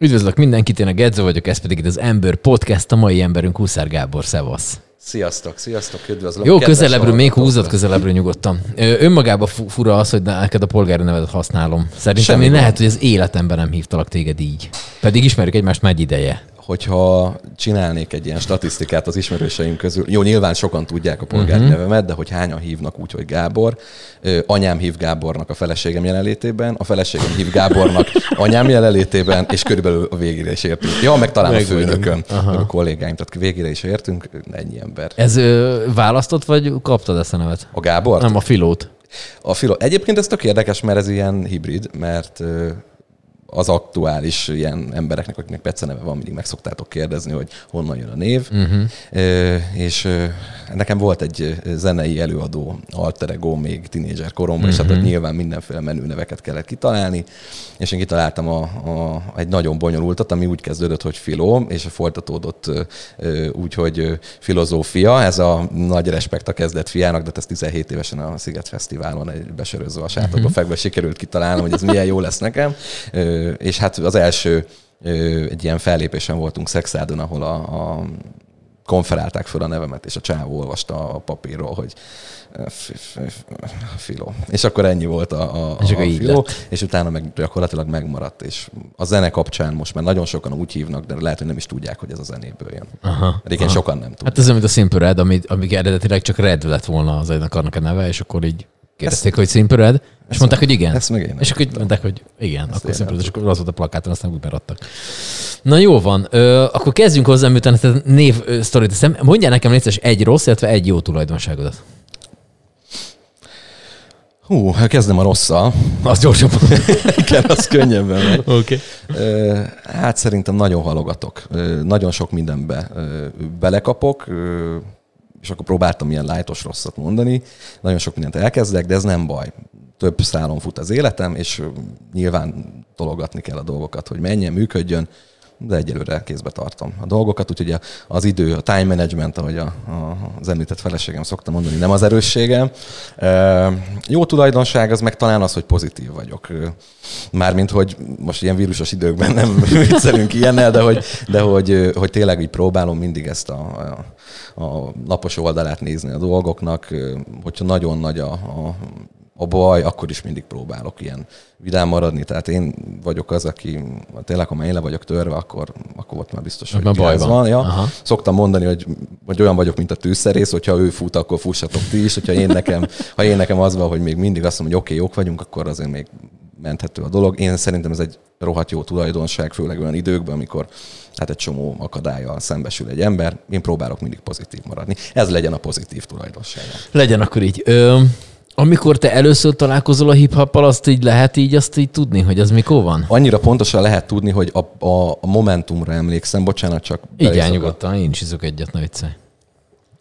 Üdvözlök mindenkit, én a Gedzo vagyok, ez pedig itt az Ember Podcast, a mai emberünk Huszár Gábor, szevasz. Sziasztok, sziasztok, üdvözlök. Jó, közelebbről, még húzat közelebbről nyugodtan. Ö, Önmagában fu- fura az, hogy neked a polgári nevedet használom. Szerintem Semmi én lehet, hogy az életemben nem hívtalak téged így. Pedig ismerjük egymást már egy ideje. Hogyha csinálnék egy ilyen statisztikát az ismerőseim közül, jó, nyilván sokan tudják a polgári uh-huh. nevemet, de hogy hányan hívnak úgy, hogy Gábor. Anyám hív Gábornak a feleségem jelenlétében, a feleségem hív Gábornak anyám jelenlétében, és körülbelül a végére is értünk. Ja, meg talán Meg a főnököm, a kollégáim, tehát végére is értünk, ennyi ember. Ez ö, választott, vagy kaptad ezt a nevet? A Gábor? Nem, a filót. A filo... Egyébként ez tök érdekes, mert ez ilyen hibrid, mert az aktuális ilyen embereknek, akiknek Pece neve van, mindig meg szoktátok kérdezni, hogy honnan jön a név. Uh-huh. És nekem volt egy zenei előadó alter ego még tinédzser koromban, uh-huh. és hát ott nyilván mindenféle menő neveket kellett kitalálni, és én kitaláltam a, a, egy nagyon bonyolultat, ami úgy kezdődött, hogy filó, és folytatódott úgy, hogy filozófia, ez a nagy respekt a kezdett fiának, de hát ez 17 évesen a Sziget Fesztiválon egy besöröző a sátorba uh-huh. fekve sikerült kitalálnom, hogy ez milyen jó lesz nekem. És hát az első egy ilyen fellépésen voltunk Szexádon, ahol a, a konferálták föl a nevemet, és a csávó olvasta a papírról, hogy Filó. És akkor ennyi volt a, a, És a Filó, lett. és utána meg gyakorlatilag megmaradt, és a zene kapcsán most már nagyon sokan úgy hívnak, de lehet, hogy nem is tudják, hogy ez a zenéből jön. Aha. Régen sokan nem tudják. Hát ez olyan, mint a Simple Red, ami, ami eredetileg csak Red lett volna az ennek a neve, és akkor így kérdezték, hogy Simple Red, és mondták, hogy igen. ezt meg én És akkor mondták, hogy igen, akkor Simple nem Red, és akkor az volt a plakáton, aztán úgy beradtak. Na jó van, Ö, akkor kezdjünk hozzá, miután ezt a név sztorit teszem. Mondjál nekem légy szíves, egy rossz, illetve egy jó tulajdonságodat. Hú, kezdem a rosszal. Az gyorsabban. Igen, az könnyebben megy. Okay. Hát szerintem nagyon halogatok. Nagyon sok mindenbe belekapok, és akkor próbáltam ilyen lájtos rosszat mondani. Nagyon sok mindent elkezdek, de ez nem baj. Több szálon fut az életem, és nyilván tologatni kell a dolgokat, hogy menjen, működjön, de egyelőre kézbe tartom a dolgokat, úgyhogy az idő, a time management, ahogy a, a, az említett feleségem szokta mondani, nem az erősségem. Ö, Jó tulajdonság az meg talán az, hogy pozitív vagyok. Mármint, hogy most ilyen vírusos időkben nem viccelünk ilyennel, de hogy, de hogy, hogy tényleg így próbálom mindig ezt a, a, a napos oldalát nézni a dolgoknak, hogyha nagyon nagy a, a a baj, akkor is mindig próbálok ilyen vidám maradni. Tehát én vagyok az, aki tényleg, ha már én le vagyok törve, akkor, akkor ott már biztos, hogy baj gáz van. Ja. Aha. Szoktam mondani, hogy, hogy olyan vagyok, mint a tűzszerész, hogyha ő fut, akkor fussatok ti is. Hogyha én nekem, ha én nekem az van, hogy még mindig azt mondom, hogy oké, okay, jók vagyunk, akkor azért még menthető a dolog. Én szerintem ez egy rohadt jó tulajdonság, főleg olyan időkben, amikor hát egy csomó akadályjal szembesül egy ember. Én próbálok mindig pozitív maradni. Ez legyen a pozitív tulajdonság. Legyen akkor így. Ö, amikor te először találkozol a hip azt így lehet így azt így tudni, hogy az mikor van? Annyira pontosan lehet tudni, hogy a, a, a momentumra emlékszem, bocsánat, csak a- nyugodtan, én is egyet, ne viccelj.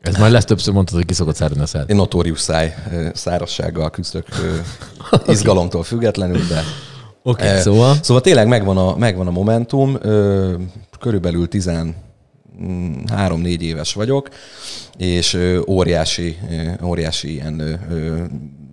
Ez majd lesz többször mondtad, hogy kiszokott száradni a szád. Én notórius száj ö, szárazsággal küzdök izgalomtól függetlenül, de Oké, Eh, okay, szóval. Szóval tényleg megvan a, megvan a momentum, körülbelül 13-4 éves vagyok, és óriási, óriási ilyen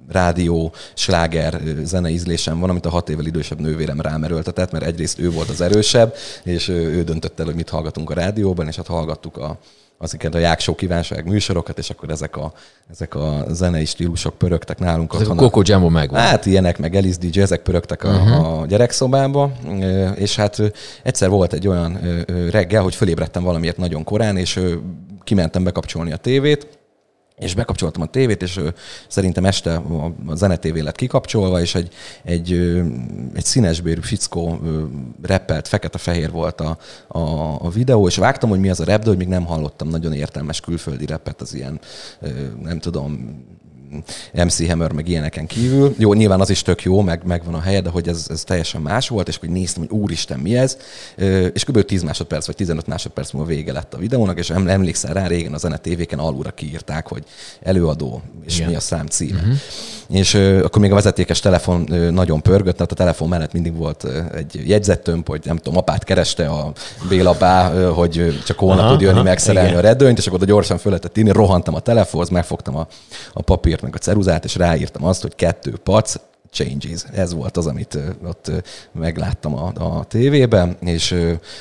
rádió, sláger ö, zene ízlésem van, amit a hat évvel idősebb nővérem rám erőltetett, mert egyrészt ő volt az erősebb, és ő döntött el, hogy mit hallgatunk a rádióban, és hát hallgattuk a, azokat a jáksó kívánság műsorokat, és akkor ezek a, ezek a zenei stílusok pörögtek nálunk. Ezek a. Coco Jumbo megvan. Hát ilyenek, meg Alice DJ, ezek pörögtek a, uh-huh. a gyerekszobába, és hát egyszer volt egy olyan reggel, hogy fölébredtem valamiért nagyon korán, és kimentem bekapcsolni a tévét, és bekapcsoltam a tévét, és szerintem este a, zenetévé lett kikapcsolva, és egy, egy, egy színesbérű fickó reppelt, fekete-fehér volt a, a, a videó, és vágtam, hogy mi az a rap, de hogy még nem hallottam nagyon értelmes külföldi repet, az ilyen, nem tudom, MC Hammer, meg ilyeneken kívül. Jó, nyilván az is tök jó, meg, megvan a helye, de hogy ez, ez teljesen más volt, és hogy néztem, hogy úristen, mi ez. És kb. 10 másodperc vagy 15 másodperc múlva vége lett a videónak, és em- emlékszel rá, régen a zene tévéken alulra kiírták, hogy előadó, és Igen. mi a szám címe. Uh-huh. És akkor még a vezetékes telefon nagyon pörgött, tehát a telefon mellett mindig volt egy jegyzettömb, hogy nem tudom, apát kereste a Bélapá, ö, hogy csak holnap Aha, tud jönni aha, megszerelni igen. a redőnyt, és akkor oda gyorsan föl lehetett írni, rohantam a telefonhoz, megfogtam a, a papírt, meg a ceruzát, és ráírtam azt, hogy kettő pac, Changes. Ez volt az, amit ott megláttam a, a tévében, és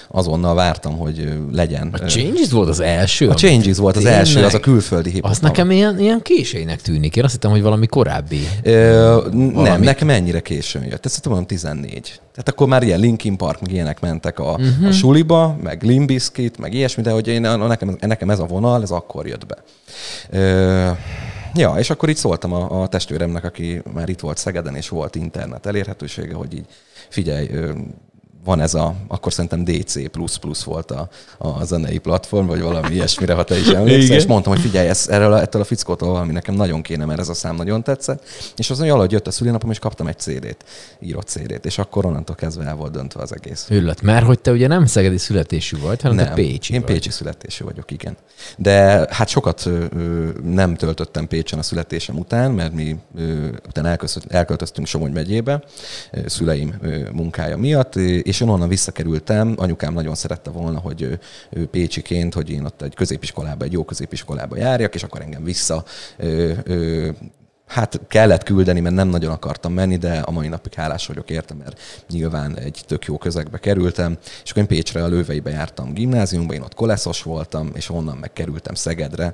azonnal vártam, hogy legyen. A Changes volt az első? A Changes volt az első, az a külföldi hip Az nekem ilyen, ilyen késének tűnik. Én azt hittem, hogy valami korábbi. Ö, valami. Nem, nekem ennyire későn jött. Ez tudom, 14. Tehát akkor már ilyen Linkin Park, meg ilyenek mentek a, uh-huh. a mhm. suliba, meg Limbiskit, meg ilyesmi, de hogy én, nekem, nekem ez a vonal, ez akkor jött be. Ö, Ja, és akkor így szóltam a, a testvéremnek, aki már itt volt Szegeden, és volt internet elérhetősége, hogy így figyelj, van ez a, akkor szerintem DC++ volt a, a zenei platform, vagy valami ilyesmire, ha te is emlékszel, és mondtam, hogy figyelj, ez, erről, ettől a fickótól valami nekem nagyon kéne, mert ez a szám nagyon tetszett, és azon valahogy jött a szülinapom, és kaptam egy CD-t, írott CD-t, és akkor onnantól kezdve el volt döntve az egész. Hüllet, mert hogy te ugye nem szegedi születésű vagy, hanem nem, te Pécsi én vagy. Pécsi születésű vagyok, igen. De hát sokat ö, nem töltöttem Pécsen a születésem után, mert mi ö, utána elköltöztünk Somogy megyébe, ö, szüleim ö, munkája miatt, és én onnan visszakerültem, anyukám nagyon szerette volna, hogy ő, ő Pécsiként, hogy én ott egy középiskolába, egy jó középiskolába járjak, és akkor engem vissza ö, ö, hát kellett küldeni, mert nem nagyon akartam menni, de a mai napig hálás vagyok érte, mert nyilván egy tök jó közegbe kerültem, és akkor én Pécsre a Lőveibe jártam gimnáziumba, én ott koleszos voltam, és onnan megkerültem Szegedre,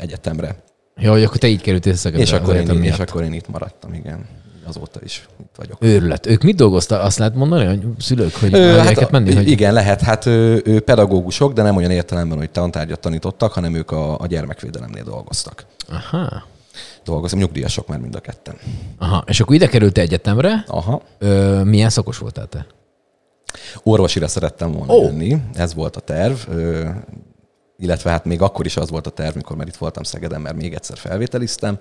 egyetemre. Ja, hogy akkor te így kerültél Szegedre. És akkor, én, és akkor én itt maradtam, igen azóta is itt vagyok. Őrület. Ők mit dolgoztak? Azt lehet mondani, hogy szülők, hogy ő, hát, menni? Hogy... Igen, lehet. Hát ő, ő pedagógusok, de nem olyan értelemben, hogy tantárgyat tanítottak, hanem ők a, a gyermekvédelemnél dolgoztak. Aha. Dolgozom, nyugdíjasok már mind a ketten. Aha, és akkor ide került egyetemre. Aha. Ö, milyen szakos voltál te? Orvosira szerettem volna oh. jönni, ez volt a terv. Ö, illetve hát még akkor is az volt a terv, mikor már itt voltam Szegeden, mert még egyszer felvételiztem,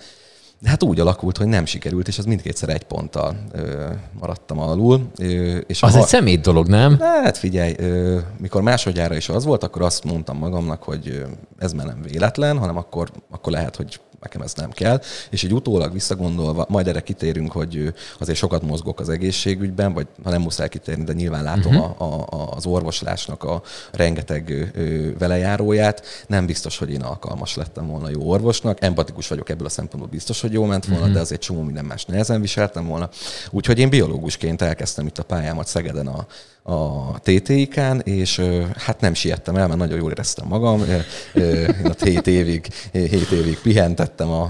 de hát úgy alakult, hogy nem sikerült, és az mindkétszer egy ponttal ö, maradtam alul. Ö, és az ha... egy szemét dolog, nem? Hát figyelj, ö, mikor másodjára is az volt, akkor azt mondtam magamnak, hogy ez már nem véletlen, hanem akkor, akkor lehet, hogy nekem ez nem kell. És egy utólag visszagondolva, majd erre kitérünk, hogy azért sokat mozgok az egészségügyben, vagy ha nem muszáj kitérni, de nyilván látom uh-huh. a, a, az orvoslásnak a rengeteg velejáróját. Nem biztos, hogy én alkalmas lettem volna jó orvosnak. Empatikus vagyok ebből a szempontból biztos, hogy jó ment volna, uh-huh. de azért csomó minden más nehezen viseltem volna. Úgyhogy én biológusként elkezdtem itt a pályámat Szegeden a a TTIK-án, és hát nem siettem el, mert nagyon jól éreztem magam. Én ott 7 évig, 7 évig pihentettem a, a,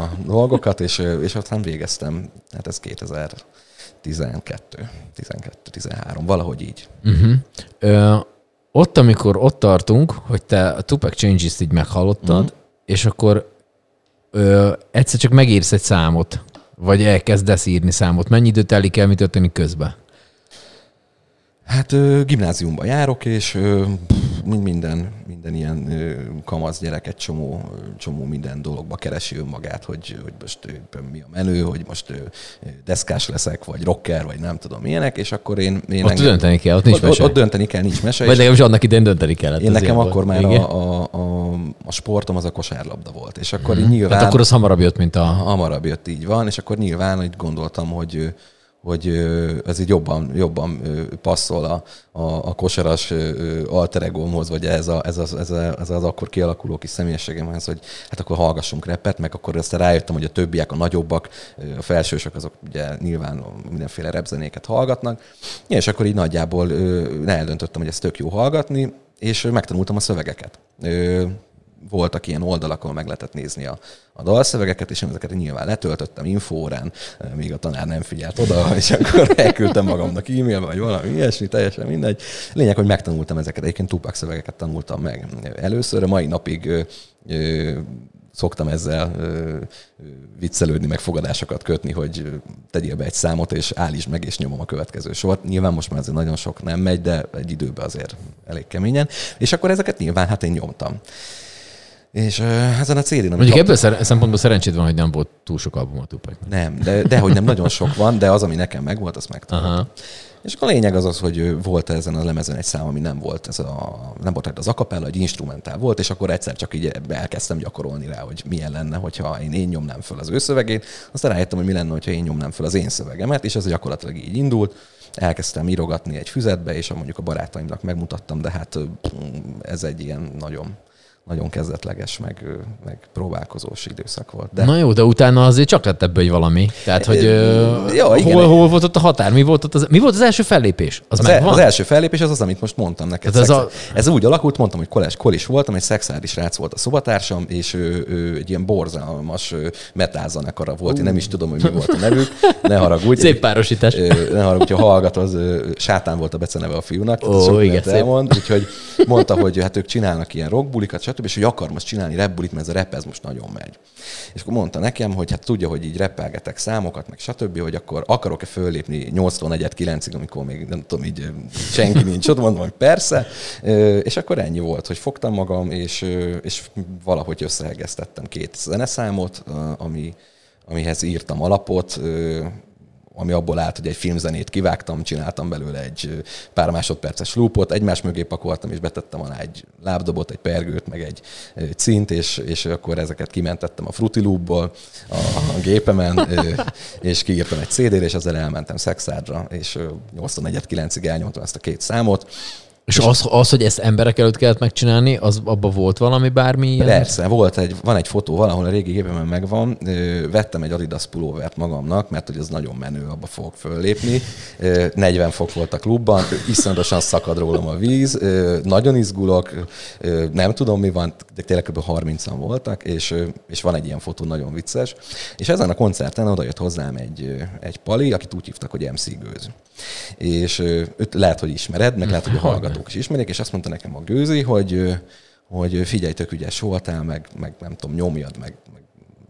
a dolgokat, és, és aztán végeztem, hát ez 2012, 12, 13, valahogy így. Uh-huh. Ö, ott, amikor ott tartunk, hogy te a Tupac Changes-t így meghallottad, uh-huh. és akkor ö, egyszer csak megírsz egy számot, vagy elkezdesz írni számot. Mennyi idő telik el, mi történik közben? Hát ö, gimnáziumba járok, és ö, minden, minden ilyen ö, kamasz gyerek egy csomó, csomó minden dologba keresi önmagát, hogy, hogy most ö, mi a menő, hogy most ö, deszkás leszek, vagy rocker, vagy nem tudom milyenek, és akkor én... én ott engem, dönteni kell, ott nincs ott, mese. Ott, ott dönteni kell, nincs mese. Vagy legalábbis annak idején dönteni kellett. Én nekem akkor már a, a, a, a, sportom az a kosárlabda volt, és akkor hmm. nyilván... Hát akkor az hamarabb jött, mint a... Hamarabb jött, így van, és akkor nyilván hogy gondoltam, hogy hogy ez így jobban, jobban passzol a, a, a kosaras alteregómhoz, vagy ez, a, ez, az, ez, a, ez az akkor kialakuló kis személyiségemhez, hogy hát akkor hallgassunk repet, meg akkor aztán rájöttem, hogy a többiek, a nagyobbak, a felsősök, azok ugye nyilván mindenféle repzenéket hallgatnak, és akkor így nagyjából eldöntöttem, hogy ezt tök jó hallgatni, és megtanultam a szövegeket voltak ilyen oldalak, ahol meg lehetett nézni a, a dalszövegeket, és ezeket nyilván letöltöttem infórán, míg a tanár nem figyelt oda, és akkor elküldtem magamnak e-mailbe, vagy valami ilyesmi, teljesen mindegy. Lényeg, hogy megtanultam ezeket. Egyébként Tupac szövegeket tanultam meg először, a mai napig ö, ö, szoktam ezzel ö, viccelődni, meg fogadásokat kötni, hogy tegyél be egy számot, és állítsd meg, és nyomom a következő sort. Nyilván most már azért nagyon sok nem megy, de egy időben azért elég keményen. És akkor ezeket nyilván hát én nyomtam. És uh, ezen a cd Mondjuk ebből szer- szempontból szerencséd van, hogy nem volt túl sok album a Tupac. Nem, de, de hogy nem nagyon sok van, de az, ami nekem megvolt, azt megtaláltam. És akkor a lényeg az az, hogy volt ezen a lemezen egy szám, ami nem volt, ez a, nem volt az akapella, egy instrumentál volt, és akkor egyszer csak így elkezdtem gyakorolni rá, hogy milyen lenne, hogyha én, én nyomnám föl az ő szövegét. Aztán rájöttem, hogy mi lenne, hogyha én nyomnám föl az én szövegemet, és ez gyakorlatilag így indult. Elkezdtem írogatni egy füzetbe, és mondjuk a barátaimnak megmutattam, de hát ez egy ilyen nagyon nagyon kezdetleges, meg, meg próbálkozós időszak volt. De... Na jó, de utána azért csak lett ebből egy valami. Tehát, hogy ja, hol, igen. hol volt ott a határ? Mi volt, ott az, mi volt az első fellépés? Az, Az, megvan? el, az első fellépés az az, amit most mondtam neked. Tehát ez a- ez úgy alakult, mondtam, hogy koles kolis voltam, egy szexuális rác volt a szobatársam, és ő, ő egy ilyen borzalmas metálzenekara volt. Én nem is tudom, hogy mi volt a nevük. Ne haragudj. Szép párosítás. Ne haragudj, ha hallgat, az sátán volt a beceneve a fiúnak. Ó, Sok igen, elmond, úgyhogy mondta, hogy hát ők csinálnak ilyen rockbulikat, stb. és hogy akar most csinálni rapbulit, mert ez a rap ez most nagyon megy. És akkor mondta nekem, hogy hát tudja, hogy így repelgetek számokat, meg stb., hogy akkor akarok-e föllépni 84 9-ig, amikor még nem tudom, így senki nincs ott, mondom, hogy persze. És akkor ennyi volt, hogy fogtam magam, és, és valahogy összehegeztettem két zeneszámot, ami, amihez írtam alapot, ami abból állt, hogy egy filmzenét kivágtam, csináltam belőle egy pár másodperces loopot, egymás mögé pakoltam, és betettem alá egy lábdobot, egy pergőt, meg egy cint, és, és akkor ezeket kimentettem a Fruity Loopból a, a gépemen, és kiírtam egy CD-re, és ezzel elmentem Szexádra, és 84-9-ig elnyomtam ezt a két számot. És az, az, hogy ezt emberek előtt kellett megcsinálni, az abban volt valami bármi ilyen? Persze, volt egy, van egy fotó valahol a régi gépemen megvan, vettem egy Adidas pulóvert magamnak, mert hogy ez nagyon menő, abba fogok föllépni. Ö, 40 fok volt a klubban, iszonyatosan szakad rólam a víz, nagyon izgulok, nem tudom mi van, de tényleg kb. 30-an voltak, és, és van egy ilyen fotó, nagyon vicces. És ezen a koncerten oda jött hozzám egy, egy pali, akit úgy hívtak, hogy MC Gőz. És őt lehet, hogy ismered, meg lehet, hogy a hallgatók is ismerik, és azt mondta nekem a Gőzi, hogy hogy figyelj, tök ügyes voltál, meg, meg nem tudom, nyomjad, meg, meg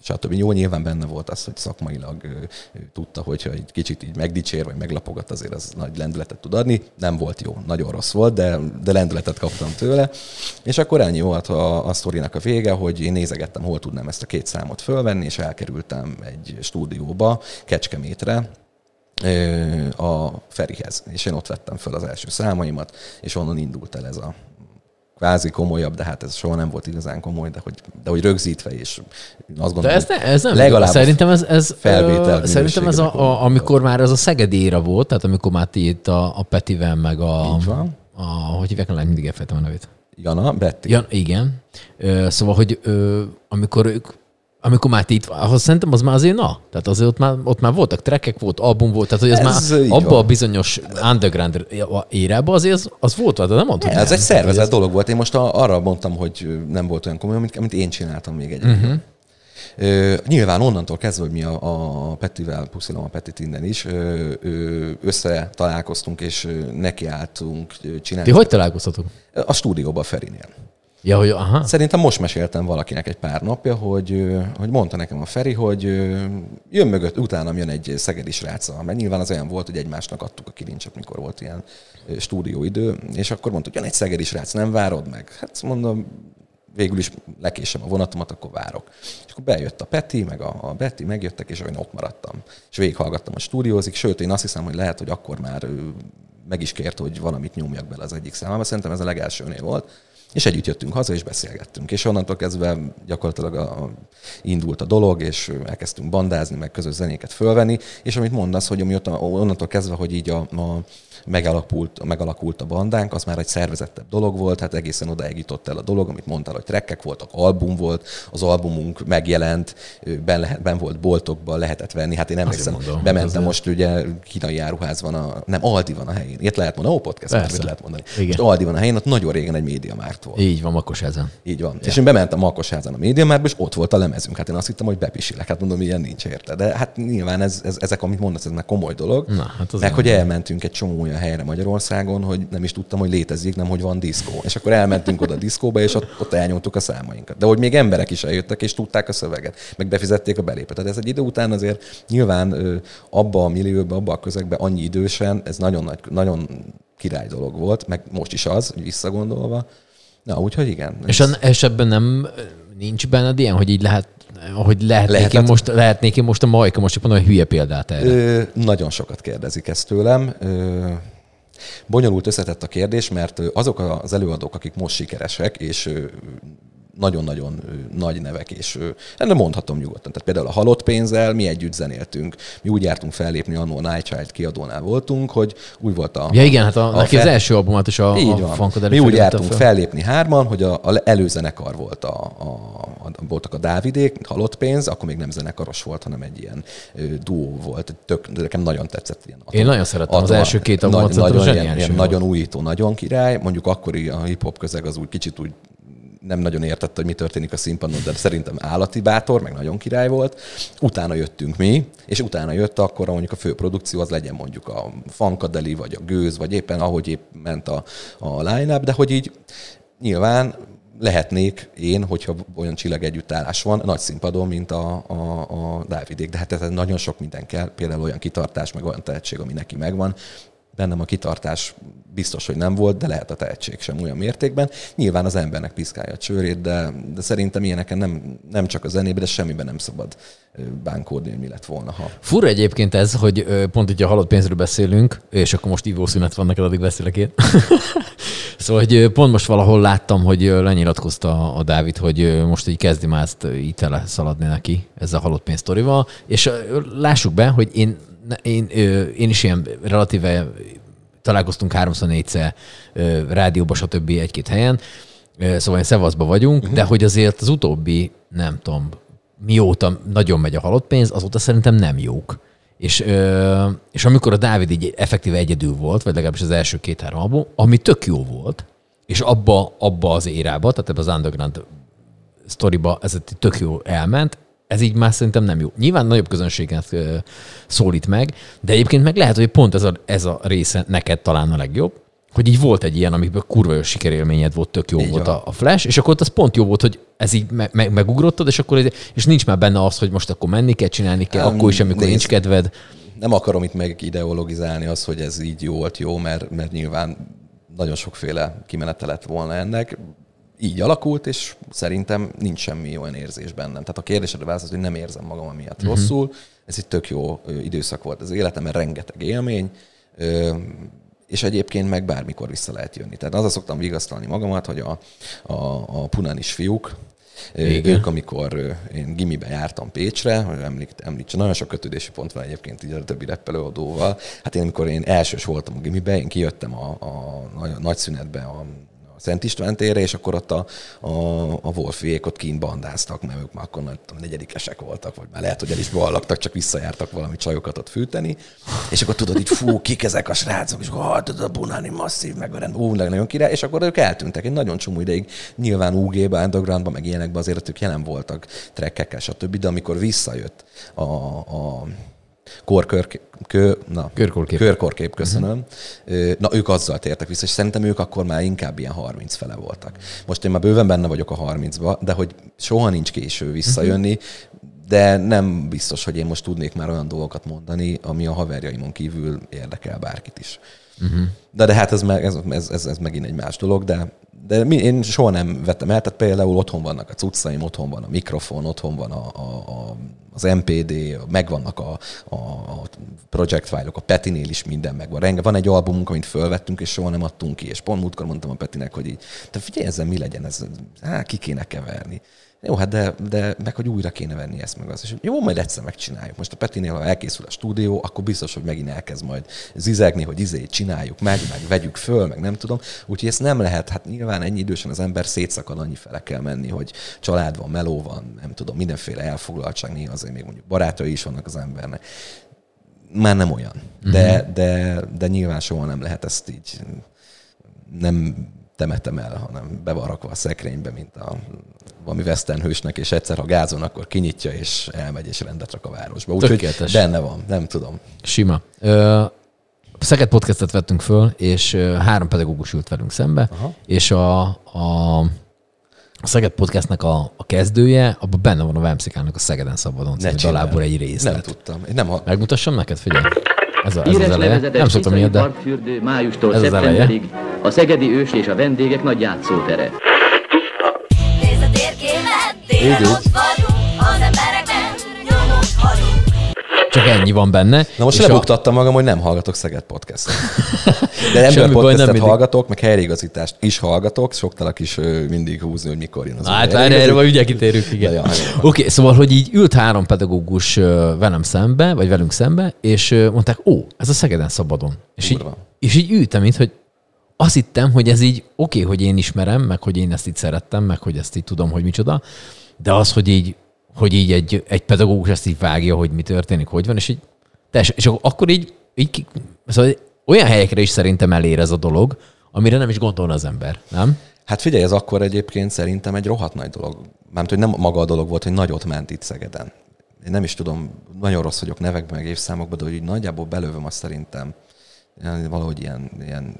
stb. Jó, nyilván benne volt az, hogy szakmailag ő, ő tudta, hogyha egy kicsit így megdicsér, vagy meglapogat, azért az nagy lendületet tud adni. Nem volt jó, nagyon rossz volt, de, de lendületet kaptam tőle. És akkor ennyi volt a, a sztorinak a vége, hogy én nézegettem, hol tudnám ezt a két számot fölvenni, és elkerültem egy stúdióba, Kecskemétre, a Ferihez, és én ott vettem föl az első számaimat, és onnan indult el ez a kvázi komolyabb, de hát ez soha nem volt igazán komoly, de hogy, de hogy rögzítve, és azt gondolom, De ez, ne, ez nem Legalább Szerintem ez, ez felvétel szerintem ez a, a, amikor már ez a Szegedi éra volt, tehát amikor már ti itt a, a Petivel, meg a, a, hogy hívják, lány, mindig elfelejtem a nevét. Jana, Betty. Ja, igen. Ö, szóval, hogy ö, amikor ők amikor már itt, ahhoz szerintem az már azért na. Tehát azért ott már, ott már voltak trekkek, volt album volt, tehát hogy ez, Ez már így abba van. a bizonyos underground érában azért az, az volt, de nem mondtad. Ez egy szervezett dolog volt. Én most arra mondtam, hogy nem volt olyan komoly, amit, amit én csináltam még egy. Uh-huh. Ö, nyilván onnantól kezdve, hogy mi a, a Petivel, puszilom a Petit innen is, ö, ö, össze találkoztunk, és nekiálltunk csinálni. Ti hogy találkoztatok? A stúdióba Ferinél. Ja, hogy aha. Szerintem most meséltem valakinek egy pár napja, hogy, hogy mondta nekem a Feri, hogy jön mögött, utánam jön egy szegedi sráca, mert nyilván az olyan volt, hogy egymásnak adtuk a kilincset, mikor volt ilyen stúdióidő, és akkor mondta, hogy jön egy szegedi srác, nem várod meg? Hát mondom, végül is lekésem a vonatomat, akkor várok. És akkor bejött a Peti, meg a, a Betty, megjöttek, és én ott maradtam. És végighallgattam a stúdiózik, sőt, én azt hiszem, hogy lehet, hogy akkor már meg is kért, hogy valamit nyomjak bele az egyik számába. Szerintem ez a legelsőnél volt. És együtt jöttünk haza, és beszélgettünk. És onnantól kezdve gyakorlatilag a, a, indult a dolog, és elkezdtünk bandázni, meg közös zenéket fölvenni. És amit mondasz, hogy ami ott, onnantól kezdve, hogy így a, a megalakult, megalakult a bandánk, az már egy szervezettebb dolog volt, hát egészen odaig jutott el a dolog, amit mondtál, hogy trekkek voltak, album volt, az albumunk megjelent, ben, lehet, ben volt boltokban, lehetett venni. Hát én emlékszem, mondom, bementem most ugye kínai áruház van, a, nem, Aldi van a helyén. Ilyet lehet mondani, ó, podcast, Persze. lehet mondani. Igen. Most Aldi van a helyén, ott nagyon régen egy médiamárt volt. Így van, Makos ezen. Így van. Ja. És én bementem Malkosházan a médiamárba, és ott volt a lemezünk. Hát én azt hittem, hogy bepisilek. Hát mondom, ilyen nincs érte. De hát nyilván ez, ez, ezek, amit mondasz, ez már komoly dolog. Na, hát az Meg hogy elmentünk egy csomó olyan helyre Magyarországon, hogy nem is tudtam, hogy létezik, nem hogy van diszkó. És akkor elmentünk oda a diszkóba, és ott, ott elnyomtuk a számainkat. De hogy még emberek is eljöttek, és tudták a szöveget, meg befizették a belépet. Tehát ez egy idő után azért nyilván abba a millióba, abba a közegbe annyi idősen, ez nagyon nagy, nagyon király dolog volt, meg most is az, visszagondolva. Na, úgyhogy igen. És, ez- és ebben nem nincs benned ilyen, hogy így lehet, hogy lehetnék, Lehetett. én most, lehetnék én most a Majka, most csak mondom, hogy hülye példát erre. Ö, nagyon sokat kérdezik ezt tőlem. Ö, bonyolult összetett a kérdés, mert azok az előadók, akik most sikeresek, és nagyon-nagyon nagy nevek, és de mondhatom nyugodtan. Tehát például a halott pénzzel mi együtt zenéltünk. Mi úgy jártunk fellépni, annó a Night Child kiadónál voltunk, hogy úgy volt a... Ja igen, hát a, a neki fel... az első albumát is a, így a van. Mi úgy jártunk fel. fellépni hárman, hogy a, a előzenekar volt a, a, a, voltak a Dávidék, halott pénz, akkor még nem zenekaros volt, hanem egy ilyen duó volt. Tök, nekem nagyon tetszett ilyen. Atom, Én nagyon szerettem atom, az első két albumot, nagy, nagyon, ilyen, ilyen nagyon újító, nagyon király. Mondjuk akkori a hip-hop közeg az úgy kicsit úgy nem nagyon értette, hogy mi történik a színpadon, de szerintem állati bátor, meg nagyon király volt. Utána jöttünk mi, és utána jött akkor mondjuk a fő produkció, az legyen mondjuk a Fankadeli, vagy a Gőz, vagy éppen ahogy épp ment a, a line-up, de hogy így nyilván lehetnék én, hogyha olyan csillag együttállás van, nagy színpadon, mint a, a, a Dávidék. De hát ez nagyon sok minden kell, például olyan kitartás, meg olyan tehetség, ami neki megvan, bennem a kitartás biztos, hogy nem volt, de lehet a tehetség sem olyan mértékben. Nyilván az embernek piszkálja a csőrét, de, de szerintem ilyeneken nem, nem csak a zenében, de semmiben nem szabad bánkódni, hogy mi lett volna, ha... Fura egyébként ez, hogy pont így a halott pénzről beszélünk, és akkor most ivószünet van neked, addig beszélek én. szóval, hogy pont most valahol láttam, hogy lenyilatkozta a Dávid, hogy most így kezdi már ezt így szaladni neki ezzel a halott pénz sztorival, és lássuk be, hogy én én, én is ilyen relatíve találkoztunk háromszor, négyszer rádióba, stb. egy-két helyen, szóval én szevaszba vagyunk, uh-huh. de hogy azért az utóbbi, nem tudom, mióta nagyon megy a halott pénz, azóta szerintem nem jók. És, és amikor a Dávid így effektíve egyedül volt, vagy legalábbis az első két-három album, ami tök jó volt, és abba, abba az érába, tehát ebbe az underground sztoriba ez tök jó elment, ez így már szerintem nem jó. Nyilván nagyobb közönséget szólít meg, de egyébként meg lehet, hogy pont ez a, ez a része neked talán a legjobb, hogy így volt egy ilyen, amikor kurva jó sikerélményed volt, tök jó így volt a, a Flash, és akkor az pont jó volt, hogy ez így me- me- megugrottad, és akkor és nincs már benne az, hogy most akkor menni kell, csinálni kell, um, akkor is, amikor nézd, nincs kedved. Nem akarom itt meg ideologizálni az, hogy ez így jó volt jó, mert, mert nyilván nagyon sokféle kimenete lett volna ennek így alakult, és szerintem nincs semmi olyan érzés bennem. Tehát a kérdésedre válasz hogy nem érzem magam amiatt uh-huh. rosszul. Ez egy tök jó időszak volt az életemben, rengeteg élmény, és egyébként meg bármikor vissza lehet jönni. Tehát azzal szoktam vigasztalni magamat, hogy a, a, a punanis fiúk, igen. Ők, amikor én gimibe jártam Pécsre, hogy említ, említsen, nagyon sok kötődési pont van egyébként így a többi reppelőadóval. Hát én, amikor én elsős voltam a gimibe, én kijöttem a, a, a nagy szünetbe a Szent István térre, és akkor ott a, a, a Wolfiék ott kint bandáztak, mert ők már akkor nem tudom, negyedikesek voltak, vagy már lehet, hogy el is ballaktak, csak visszajártak valami csajokat ott fűteni. És akkor tudod, így fú, kik ezek a srácok, és akkor tudod, a Bunáni masszív, meg a ú, nagyon király, és akkor ők eltűntek egy nagyon csomó ideig. Nyilván UG-ba, Undergroundba, meg ilyenekben azért ők jelen voltak trekkekkel, stb. De amikor visszajött a, a korkör, kö, na, körkorkép. körkorkép, köszönöm. Uh-huh. Na, ők azzal tértek vissza, és szerintem ők akkor már inkább ilyen 30 fele voltak. Most én már bőven benne vagyok a 30-ba, de hogy soha nincs késő visszajönni, uh-huh. de nem biztos, hogy én most tudnék már olyan dolgokat mondani, ami a haverjaimon kívül érdekel bárkit is. Uh-huh. De, de hát ez, ez, ez, ez, ez megint egy más dolog, de, de mi, én soha nem vettem el, tehát például otthon vannak a cuccaim, otthon van a mikrofon, otthon van a, a, a az MPD, megvannak a, a, a project fájlok, a Petinél is minden megvan. Renge, van egy albumunk, amit fölvettünk, és soha nem adtunk ki, és pont múltkor mondtam a Petinek, hogy így, te figyelj, ezzel mi legyen, ez, á, ki kéne keverni. Jó, hát de, de meg, hogy újra kéne venni ezt meg az. És jó, majd egyszer megcsináljuk. Most a Petinél, ha elkészül a stúdió, akkor biztos, hogy megint elkezd majd zizegni, hogy izé csináljuk meg, meg vegyük föl, meg nem tudom. Úgyhogy ezt nem lehet, hát nyilván ennyi idősen az ember szétszakad, annyi fele kell menni, hogy család van, meló van, nem tudom, mindenféle elfoglaltság, néha azért még mondjuk barátai is vannak az embernek. Már nem olyan. De, mm-hmm. de, de nyilván soha nem lehet ezt így nem temetem el, hanem be van rakva a szekrénybe, mint a valami western hősnek, és egyszer, ha gázon, akkor kinyitja, és elmegy, és rendet rak a városba. Úgyhogy benne van, nem tudom. Sima. Ö, Szeged podcastet vettünk föl, és három pedagógus ült velünk szembe, Aha. és a, a, a Szeged podcastnek a, a kezdője, abban benne van a Vemszikának a Szegeden Szabadon című dalából egy részlet. Nem tudtam. Én nem ha... Megmutassam neked, figyelj. Ez, a, ez az eleje. Nem szoktam miért, de májustól ez az eleje. A Szegedi ős és a vendégek nagy játszótere. Nézd a térképet, délen ott vagyunk, az. Csak ennyi van benne. Na most És a- lebuktattam magam, hogy nem hallgatok Szeged podcast De ember baj, nem podcastet mindig. hallgatok, meg helyreigazítást is hallgatok, szoktalak is mindig húzni, hogy mikor jön az Hát helyreigazítás. erre majd ugye kitérünk, igen. Oké, okay, szóval, hogy így ült három pedagógus velem szembe, vagy velünk szembe, és mondták, ó, ez a Szegeden szabadon. És így, és így ültem, mint hogy azt hittem, hogy ez így oké, okay, hogy én ismerem, meg hogy én ezt így szerettem, meg hogy ezt így tudom, hogy micsoda, de az, hogy így, hogy így egy, egy pedagógus ezt így vágja, hogy mi történik, hogy van, és így teljesen, és akkor így, így szóval olyan helyekre is szerintem elér ez a dolog, amire nem is gondolna az ember, nem? Hát figyelj, ez akkor egyébként szerintem egy rohadt nagy dolog. Mármint, hogy nem maga a dolog volt, hogy nagyot ment itt Szegeden. Én nem is tudom, nagyon rossz vagyok nevekben, meg évszámokban, de hogy így nagyjából belövöm azt szerintem valahogy ilyen, ilyen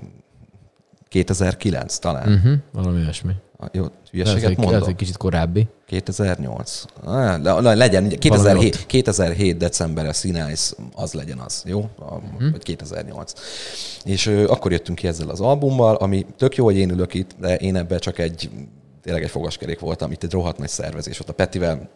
2009 talán. Uh-huh, valami olyasmi. Jó, hülyeséget lehet, mondok. hogy kicsit korábbi. 2008. Ah, le, le, legyen, Valami 2007, 2007 decemberre Színász, az legyen az, jó? A, uh-huh. Vagy 2008. És ö, akkor jöttünk ki ezzel az albummal, ami tök jó, hogy én ülök itt, de én ebben csak egy, tényleg egy fogaskerék voltam, itt egy rohadt nagy szervezés volt. A Petivel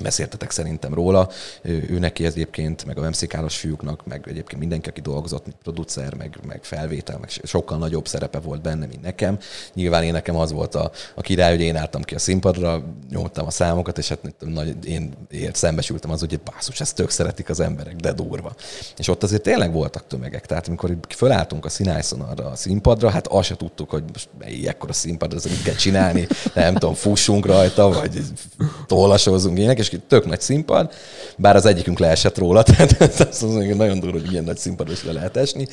beszéltetek szerintem róla. Ő, ő neki egyébként, meg a Memszikálos fiúknak, meg egyébként mindenki, aki dolgozott, producer, meg, meg felvétel, meg sokkal nagyobb szerepe volt benne, mint nekem. Nyilván én nekem az volt a, a király, hogy én álltam ki a színpadra, nyomtam a számokat, és hát nagy, én ért szembesültem az, hogy bászus, ezt tök szeretik az emberek, de durva. És ott azért tényleg voltak tömegek. Tehát amikor fölálltunk a színászon arra a színpadra, hát azt se tudtuk, hogy most melyik ekkora színpad, ez mit kell csinálni, nem tudom, fussunk rajta, vagy tollasózzunk ilyenek, és tök nagy színpad, bár az egyikünk leesett róla, tehát azt mondom, hogy nagyon durva, hogy ilyen nagy színpadra is le lehet esni.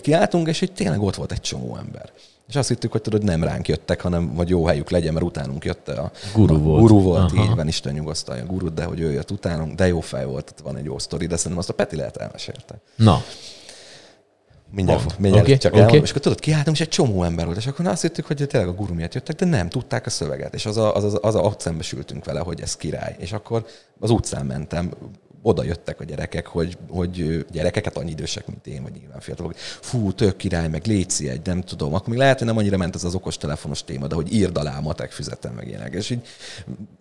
Kiálltunk, és így tényleg ott volt egy csomó ember. És azt hittük, hogy tudod, nem ránk jöttek, hanem hogy jó helyük legyen, mert utánunk jött a Guru a volt. Guru volt, Aha. így van, Isten nyugosztalja a gurut, de hogy ő jött utánunk, de jó fej volt, ott van egy jó sztori, de szerintem azt a Peti lehet elmesélte. Na, Mindjárt, Oké, mindjárt oké, csak elmondom. És akkor tudod, kiálltunk, és egy csomó ember volt, és akkor azt hittük, hogy tényleg a guru miatt jöttek, de nem, tudták a szöveget. És az a, az, az, az a, ott szembesültünk vele, hogy ez király. És akkor az utcán mentem, oda jöttek a gyerekek, hogy, hogy gyerekeket annyi idősek, mint én, vagy nyilván fiatalok. Fú, tök király, meg léci egy, nem tudom. Akkor még lehet, hogy nem annyira ment ez az okos telefonos téma, de hogy írd alá, matek füzetem, meg ilyenek. És így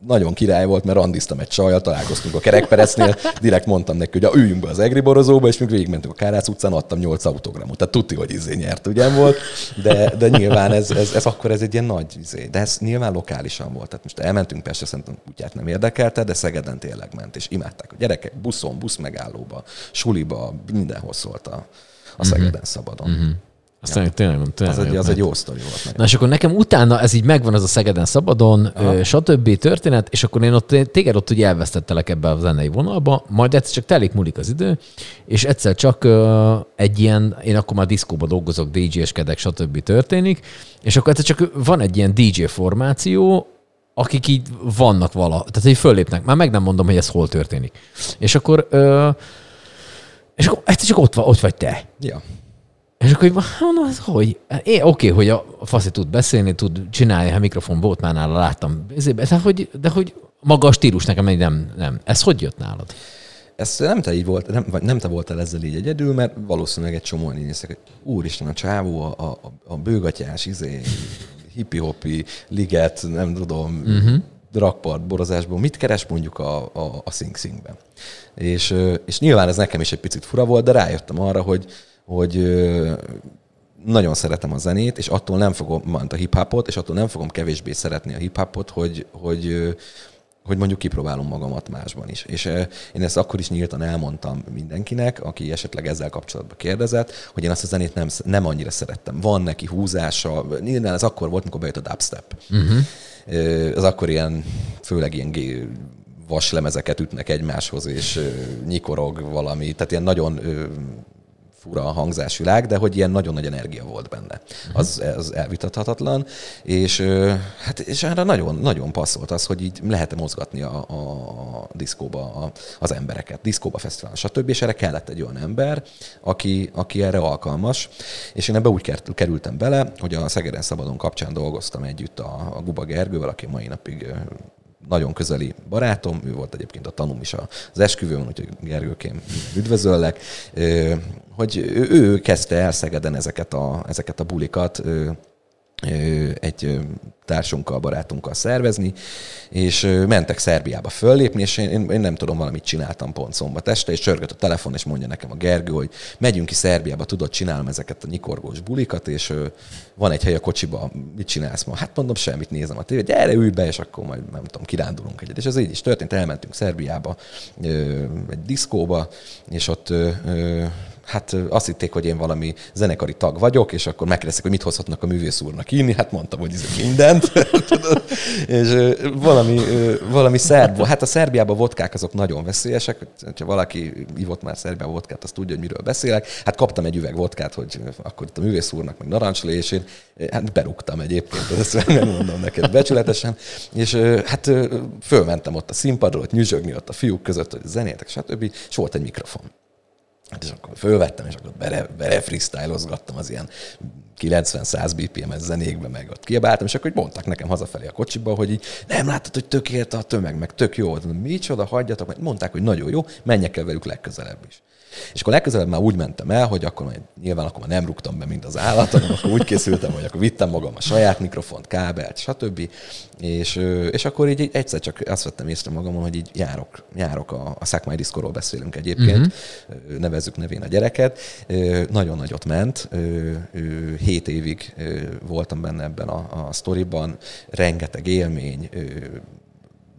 nagyon király volt, mert randiztam egy csajjal, találkoztunk a kerekperecnél, direkt mondtam neki, hogy a, üljünk be az egri borozóba, és még végigmentünk a Kárác utcán, adtam 8 autogramot. Tehát tudti, hogy izé nyert, ugye volt, de, de nyilván ez, ez, ez, akkor ez egy ilyen nagy izé. De ez nyilván lokálisan volt. Tehát most elmentünk Pestre, szerintem kutyát nem érdekelte, de Szegeden tényleg ment, és imádták a gyerekek buszon, busz megállóba, suliba, mindenhol szólt a, a Szegeden szabadon. Mhm. aztán ja. tényleg, tényleg Az, egy, az egy jó sztori volt. Nagyon. Na és akkor nekem utána ez így megvan, az a Szegeden szabadon, ö, stb. történet, és akkor én ott, téged ott ugye elvesztettelek ebbe a zenei vonalba, majd egyszer csak telik múlik az idő, és egyszer csak egy ilyen, én akkor már diszkóba dolgozok, DJ-skedek, stb. történik, és akkor egyszer csak van egy ilyen DJ formáció, akik így vannak vala, tehát hogy fölépnek. Már meg nem mondom, hogy ez hol történik. És akkor, ö, és akkor egyszer csak ott, ott vagy te. Ja. És akkor így mondom, ez hogy? Én oké, hogy a faszi tud beszélni, tud csinálni, ha mikrofon volt már nála, láttam. De hogy, de hogy maga a stílus nekem így nem, nem. Ez hogy jött nálad? Ez nem te így volt, nem, vagy nem te voltál ezzel így egyedül, mert valószínűleg egy csomóan így néztek, hogy úristen, a csávó, a, a, a bőgatyás, izé, hippi-hoppi, liget, nem tudom, uh-huh. drakpart, borozásból, mit keres mondjuk a, a, a Sing Singben. És, és nyilván ez nekem is egy picit fura volt, de rájöttem arra, hogy, hogy nagyon szeretem a zenét, és attól nem fogom, mint a hip-hopot, és attól nem fogom kevésbé szeretni a hip-hopot, hogy, hogy, hogy mondjuk kipróbálom magamat másban is. És eh, én ezt akkor is nyíltan elmondtam mindenkinek, aki esetleg ezzel kapcsolatban kérdezett, hogy én azt a zenét nem, nem annyira szerettem. Van neki húzása, nyilván ez akkor volt, mikor bejött a dubstep. Uh-huh. Az akkor ilyen, főleg ilyen vaslemezeket ütnek egymáshoz, és ö, nyikorog valami, tehát ilyen nagyon fura a hangzásvilág, de hogy ilyen nagyon nagy energia volt benne. Az, az elvitathatatlan, és hát és erre nagyon, nagyon passzolt az, hogy így lehet mozgatni a, a diszkóba a, az embereket, diszkóba, fesztiválon, stb. És erre kellett egy olyan ember, aki, aki erre alkalmas, és én ebbe úgy ker- kerültem bele, hogy a Szegeden Szabadon kapcsán dolgoztam együtt a, a Guba Gergővel, aki mai napig nagyon közeli barátom, ő volt egyébként a tanum is az esküvőn, úgyhogy Gergőkém üdvözöllek, hogy ő, ő kezdte el Szegeden ezeket a, ezeket a bulikat, egy társunkkal, barátunkkal szervezni, és mentek Szerbiába föllépni, és én, én nem tudom, valamit csináltam pont szombat este, és csörgött a telefon, és mondja nekem a Gergő, hogy megyünk ki Szerbiába, tudod, csinálom ezeket a nyikorgós bulikat, és van egy hely a kocsiba, mit csinálsz ma? Hát mondom, semmit nézem a tévét, gyere, ülj be, és akkor majd, nem tudom, kirándulunk egyet. És ez így is történt, elmentünk Szerbiába, egy diszkóba, és ott hát azt hitték, hogy én valami zenekari tag vagyok, és akkor megkérdezték, hogy mit hozhatnak a művész úrnak inni. Hát mondtam, hogy ez mindent. és valami, valami szerb, hát a Szerbiában vodkák azok nagyon veszélyesek. Ha valaki ivott már Szerbiában vodkát, az tudja, hogy miről beszélek. Hát kaptam egy üveg vodkát, hogy akkor itt a művész úrnak meg narancsolé, és én hát berúgtam egyébként, ezt mondom neked becsületesen. És hát fölmentem ott a színpadról, ott nyüzsögni ott a fiúk között, hogy zenétek, stb. És volt egy mikrofon. Hát és akkor fölvettem, és akkor bele, bele freestylozgattam az ilyen 90-100 BPM-es zenékbe, meg ott kiabáltam, és akkor mondtak nekem hazafelé a kocsiba, hogy így, nem látod, hogy tökélet a tömeg, meg tök jó. Micsoda, hagyjatok, meg mondták, hogy nagyon jó, menjek el velük legközelebb is. És akkor legközelebb már úgy mentem el, hogy akkor majd, nyilván akkor már nem rúgtam be, mint az állat, hanem akkor úgy készültem, hogy akkor vittem magam a saját mikrofont, kábelt, stb. És, és akkor így egyszer csak azt vettem észre magamon, hogy így járok, járok a, a szakmai diszkorról beszélünk egyébként, uh-huh. nevezzük nevén a gyereket. Nagyon nagyot ment, hét évig voltam benne ebben a, a sztoriban, rengeteg élmény,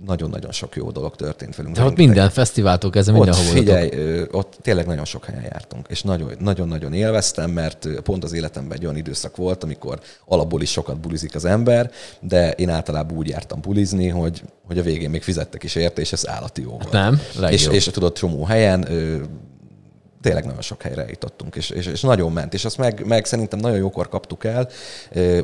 nagyon-nagyon sok jó dolog történt velünk. De ott minden fesztiváltól kezdve mindenhol Figyelj, ott tényleg nagyon sok helyen jártunk, és nagyon-nagyon élveztem, mert pont az életemben egy olyan időszak volt, amikor alapból is sokat bulizik az ember, de én általában úgy jártam bulizni, hogy, hogy a végén még fizettek is érte, és ez állati jó volt. Nem, és, és tudod, csomó helyen tényleg nagyon sok helyre jutottunk, és, és, és nagyon ment, és azt meg, meg szerintem nagyon jókor kaptuk el,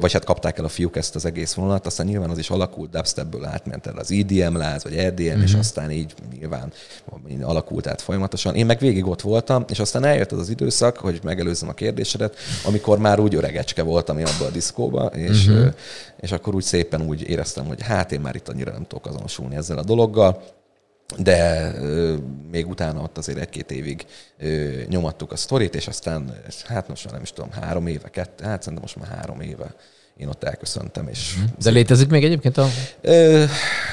vagy hát kapták el a fiúk ezt az egész vonalat, aztán nyilván az is alakult, dubstepből átment el az EDM láz, vagy EDM, mm-hmm. és mhm. aztán így nyilván alakult át folyamatosan. Én meg végig ott voltam, és aztán eljött az az időszak, hogy megelőzzem a kérdésedet, amikor már úgy öregecske voltam én abban a diszkóba, és, mm-hmm. és akkor úgy szépen úgy éreztem, hogy hát én már itt annyira nem tudok azonosulni ezzel a dologgal, de ö, még utána ott azért egy-két évig ö, nyomattuk a sztorit, és aztán, hát most már nem is tudom, három éve, kettő, hát szerintem most már három éve én ott elköszöntem. És mhm. De létezik még egyébként a... Ö,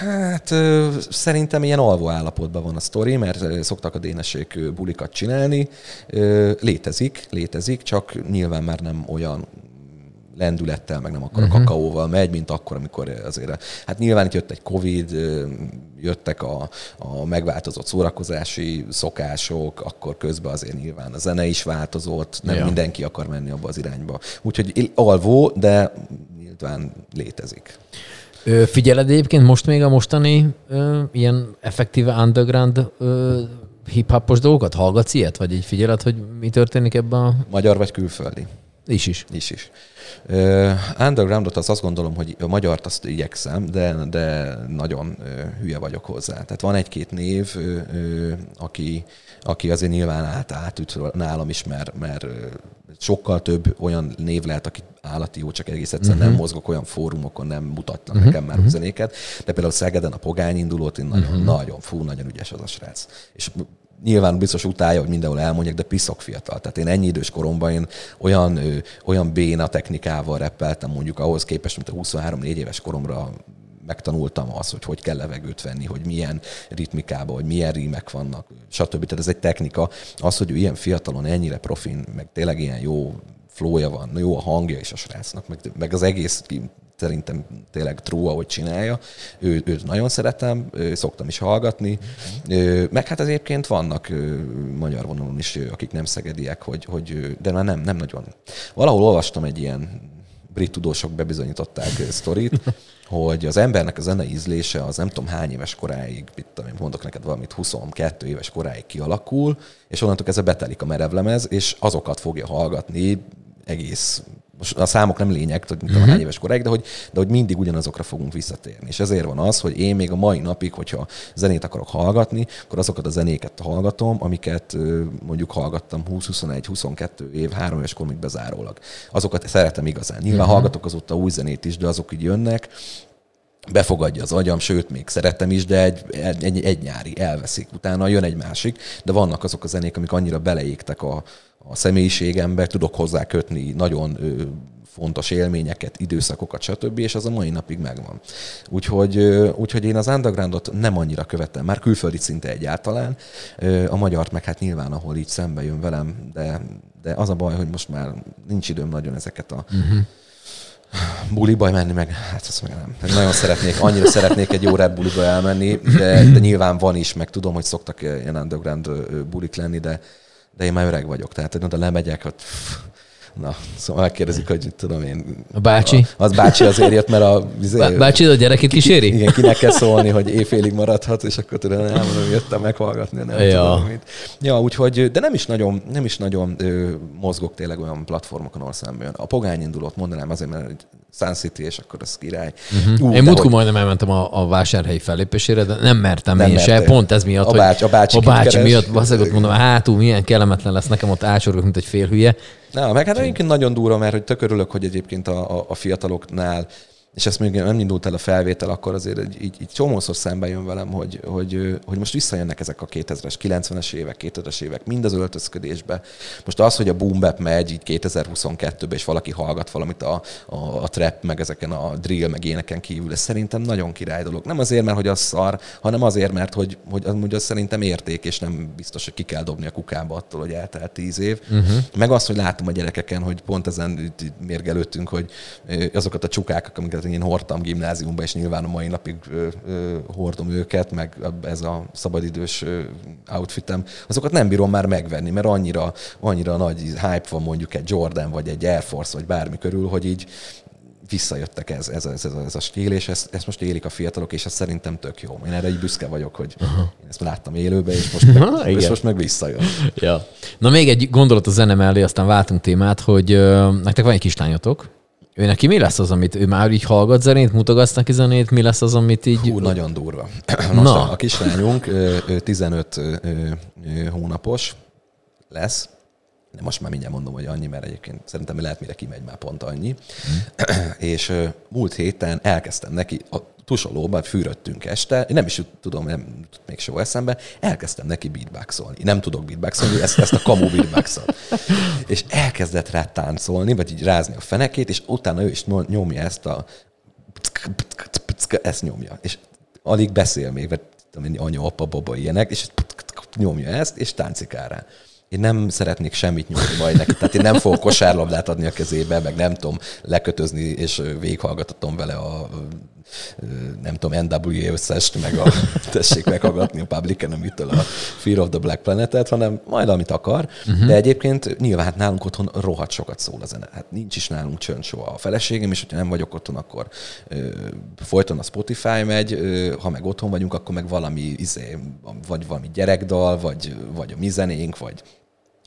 hát ö, szerintem ilyen alvó állapotban van a sztori, mert szoktak a dénesék bulikat csinálni. Ö, létezik, létezik, csak nyilván már nem olyan lendülettel, meg nem akkor uh-huh. a mhm. kakaóval megy, mint akkor, amikor azért, hát nyilván itt jött egy Covid, jöttek a, a megváltozott szórakozási szokások, akkor közben azért nyilván a zene is változott, nem ja. mindenki akar menni abba az irányba. Úgyhogy alvó, de nyilván létezik. Figyeled egyébként most még a mostani ö, ilyen effektíve underground ö, hip-hopos dolgokat? Hallgatsz ilyet? Vagy így figyeled, hogy mi történik ebben a... Magyar vagy külföldi? Is is. Is is. Uh, undergroundot az azt gondolom, hogy a magyart azt igyekszem, de, de nagyon uh, hülye vagyok hozzá. Tehát van egy-két név, uh, uh, aki, aki azért nyilván át, átüt nálam is, mert, mert sokkal több olyan név lehet, aki állati jó, csak egész egyszerűen uh-huh. nem mozgok olyan fórumokon, nem mutatnak uh-huh. nekem már uh-huh. zenéket. De például Szegeden a Pogány indulót, én nagyon, uh-huh. nagyon, fú, nagyon ügyes az a srác. És nyilván biztos utálja, hogy mindenhol elmondják, de piszok fiatal. Tehát én ennyi idős koromban én olyan, ö, olyan béna technikával reppeltem mondjuk ahhoz képest, mint a 23-4 éves koromra megtanultam azt, hogy hogy kell levegőt venni, hogy milyen ritmikába, hogy milyen rímek vannak, stb. Tehát ez egy technika. Az, hogy ő ilyen fiatalon ennyire profin, meg tényleg ilyen jó flója van, jó a hangja is a srácnak, meg, meg az egész szerintem tényleg true, ahogy csinálja. Ő, őt nagyon szeretem, szoktam is hallgatni. Meg hát egyébként vannak magyar vonalon is, akik nem szegediek, hogy, hogy de már nem, nem nagyon. Valahol olvastam egy ilyen brit tudósok bebizonyították sztorit, hogy az embernek a zene ízlése az nem tudom hány éves koráig, mit tudom én, mondok neked valamit, 22 éves koráig kialakul, és onnantól ez betelik a merevlemez, és azokat fogja hallgatni egész most a számok nem lényeg, hogy uh-huh. hány éves koráig, de hogy, de hogy mindig ugyanazokra fogunk visszatérni. És ezért van az, hogy én még a mai napig, hogyha zenét akarok hallgatni, akkor azokat a zenéket hallgatom, amiket mondjuk hallgattam 20-21-22 év, három éves koromig bezárólag. Azokat szeretem igazán. Nyilván uh-huh. hallgatok azóta új zenét is, de azok így jönnek, befogadja az agyam, sőt, még szeretem is, de egy, egy, egy nyári elveszik. Utána jön egy másik, de vannak azok a zenék, amik annyira beleégtek a, a személyiségembe, tudok hozzá kötni nagyon fontos élményeket, időszakokat, stb., és az a mai napig megvan. Úgyhogy, úgyhogy én az undergroundot nem annyira követem, már külföldi szinte egyáltalán, a magyart meg hát nyilván, ahol így szembe jön velem, de, de az a baj, hogy most már nincs időm nagyon ezeket a uh-huh buliba menni, meg hát azt meg nem. Nagyon szeretnék, annyira szeretnék egy jó Red buliba elmenni, de, de nyilván van is, meg tudom, hogy szoktak ilyen underground bulik lenni, de, de én már öreg vagyok, tehát oda lemegyek, hogy Na, szóval megkérdezik, hogy tudom én. A bácsi? A, az bácsi azért jött, mert a... Izé, bácsi a gyerekét kíséri? igen, kinek kell szólni, hogy éjfélig maradhat, és akkor tudom, nem mondom, jöttem meghallgatni, nem ja. tudom mit. Ja, úgyhogy, de nem is nagyon, nem is nagyon ö, mozgok tényleg olyan platformokon, ahol szemben A pogány indulót mondanám azért, mert Sun City, és akkor az király. Uh-huh. Uh, én múltkor hogy... majdnem elmentem a, a vásárhelyi fellépésére, de nem mertem nem én se, pont ez miatt, a bácsi, hogy a bácsi, a bácsi miatt, valószínűleg mondom, hátul milyen kellemetlen lesz nekem ott ácsorgok, mint egy fél hülye. Na, meg hát egyébként nagyon durva, mert hogy tök örülök, hogy egyébként a, a, a fiataloknál és ezt még nem indult el a felvétel, akkor azért így, így, így csomószor szembe jön velem, hogy, hogy, hogy most visszajönnek ezek a 2000-es, 90-es évek, 2000-es évek, mind az öltözködésbe. Most az, hogy a boom bap megy így 2022-ben, és valaki hallgat valamit a, a, a trap, meg ezeken a drill, meg éneken kívül, ez szerintem nagyon király dolog. Nem azért, mert hogy az szar, hanem azért, mert hogy, hogy, hogy az szerintem érték, és nem biztos, hogy ki kell dobni a kukába attól, hogy eltelt tíz év. Uh-huh. Meg azt, hogy látom a gyerekeken, hogy pont ezen mérgelődtünk, hogy azokat a csukákat, amiket én hordtam gimnáziumba, és nyilván a mai napig ö, ö, hordom őket, meg ez a szabadidős ö, outfitem, azokat nem bírom már megvenni, mert annyira, annyira nagy hype van mondjuk egy Jordan, vagy egy Air Force, vagy bármi körül, hogy így visszajöttek ez, ez, ez, ez, ez a stíl, és ezt, ezt most élik a fiatalok, és ez szerintem tök jó. Én erre egy büszke vagyok, hogy uh-huh. én ezt láttam élőben, és most meg, Aha, és most meg visszajön. Ja. Na még egy gondolat a zene mellé, aztán váltunk témát, hogy uh, nektek van egy kislányotok, ő neki mi lesz az, amit ő már így hallgat zenét, mutogatsz neki zenét, mi lesz az, amit így... Hú, nagyon durva. Most Na. a kislányunk 15 hónapos lesz, most már mindjárt mondom, hogy annyi, mert egyébként szerintem lehet, mire kimegy már pont annyi. Mm. és múlt héten elkezdtem neki, a tusolóban fűröttünk este, én nem is tudom, nem még soha eszembe, elkezdtem neki beatboxolni. Nem tudok beatboxolni, ezt, ezt a kamu beatboxot. és elkezdett rá táncolni, vagy így rázni a fenekét, és utána ő is nyomja ezt a ezt nyomja. És alig beszél még, vagy tudom, anya, apa, baba, ilyenek, és nyomja ezt, és táncikál rá én nem szeretnék semmit nyújtani majd neki. Tehát én nem fogok kosárlabdát adni a kezébe, meg nem tudom lekötözni, és végighallgatatom vele a nem tudom, NWA összest, meg a, tessék meghallgatni a Public Enemy-től a Fear of the Black Planet-et, hanem majd amit akar. Uh-huh. De egyébként nyilván hát nálunk otthon rohadt sokat szól a zene. Hát nincs is nálunk csönd soha. A feleségem, és hogyha nem vagyok otthon, akkor ö, folyton a Spotify megy, ö, ha meg otthon vagyunk, akkor meg valami, izé, vagy valami gyerekdal, vagy, vagy a mi zenénk, vagy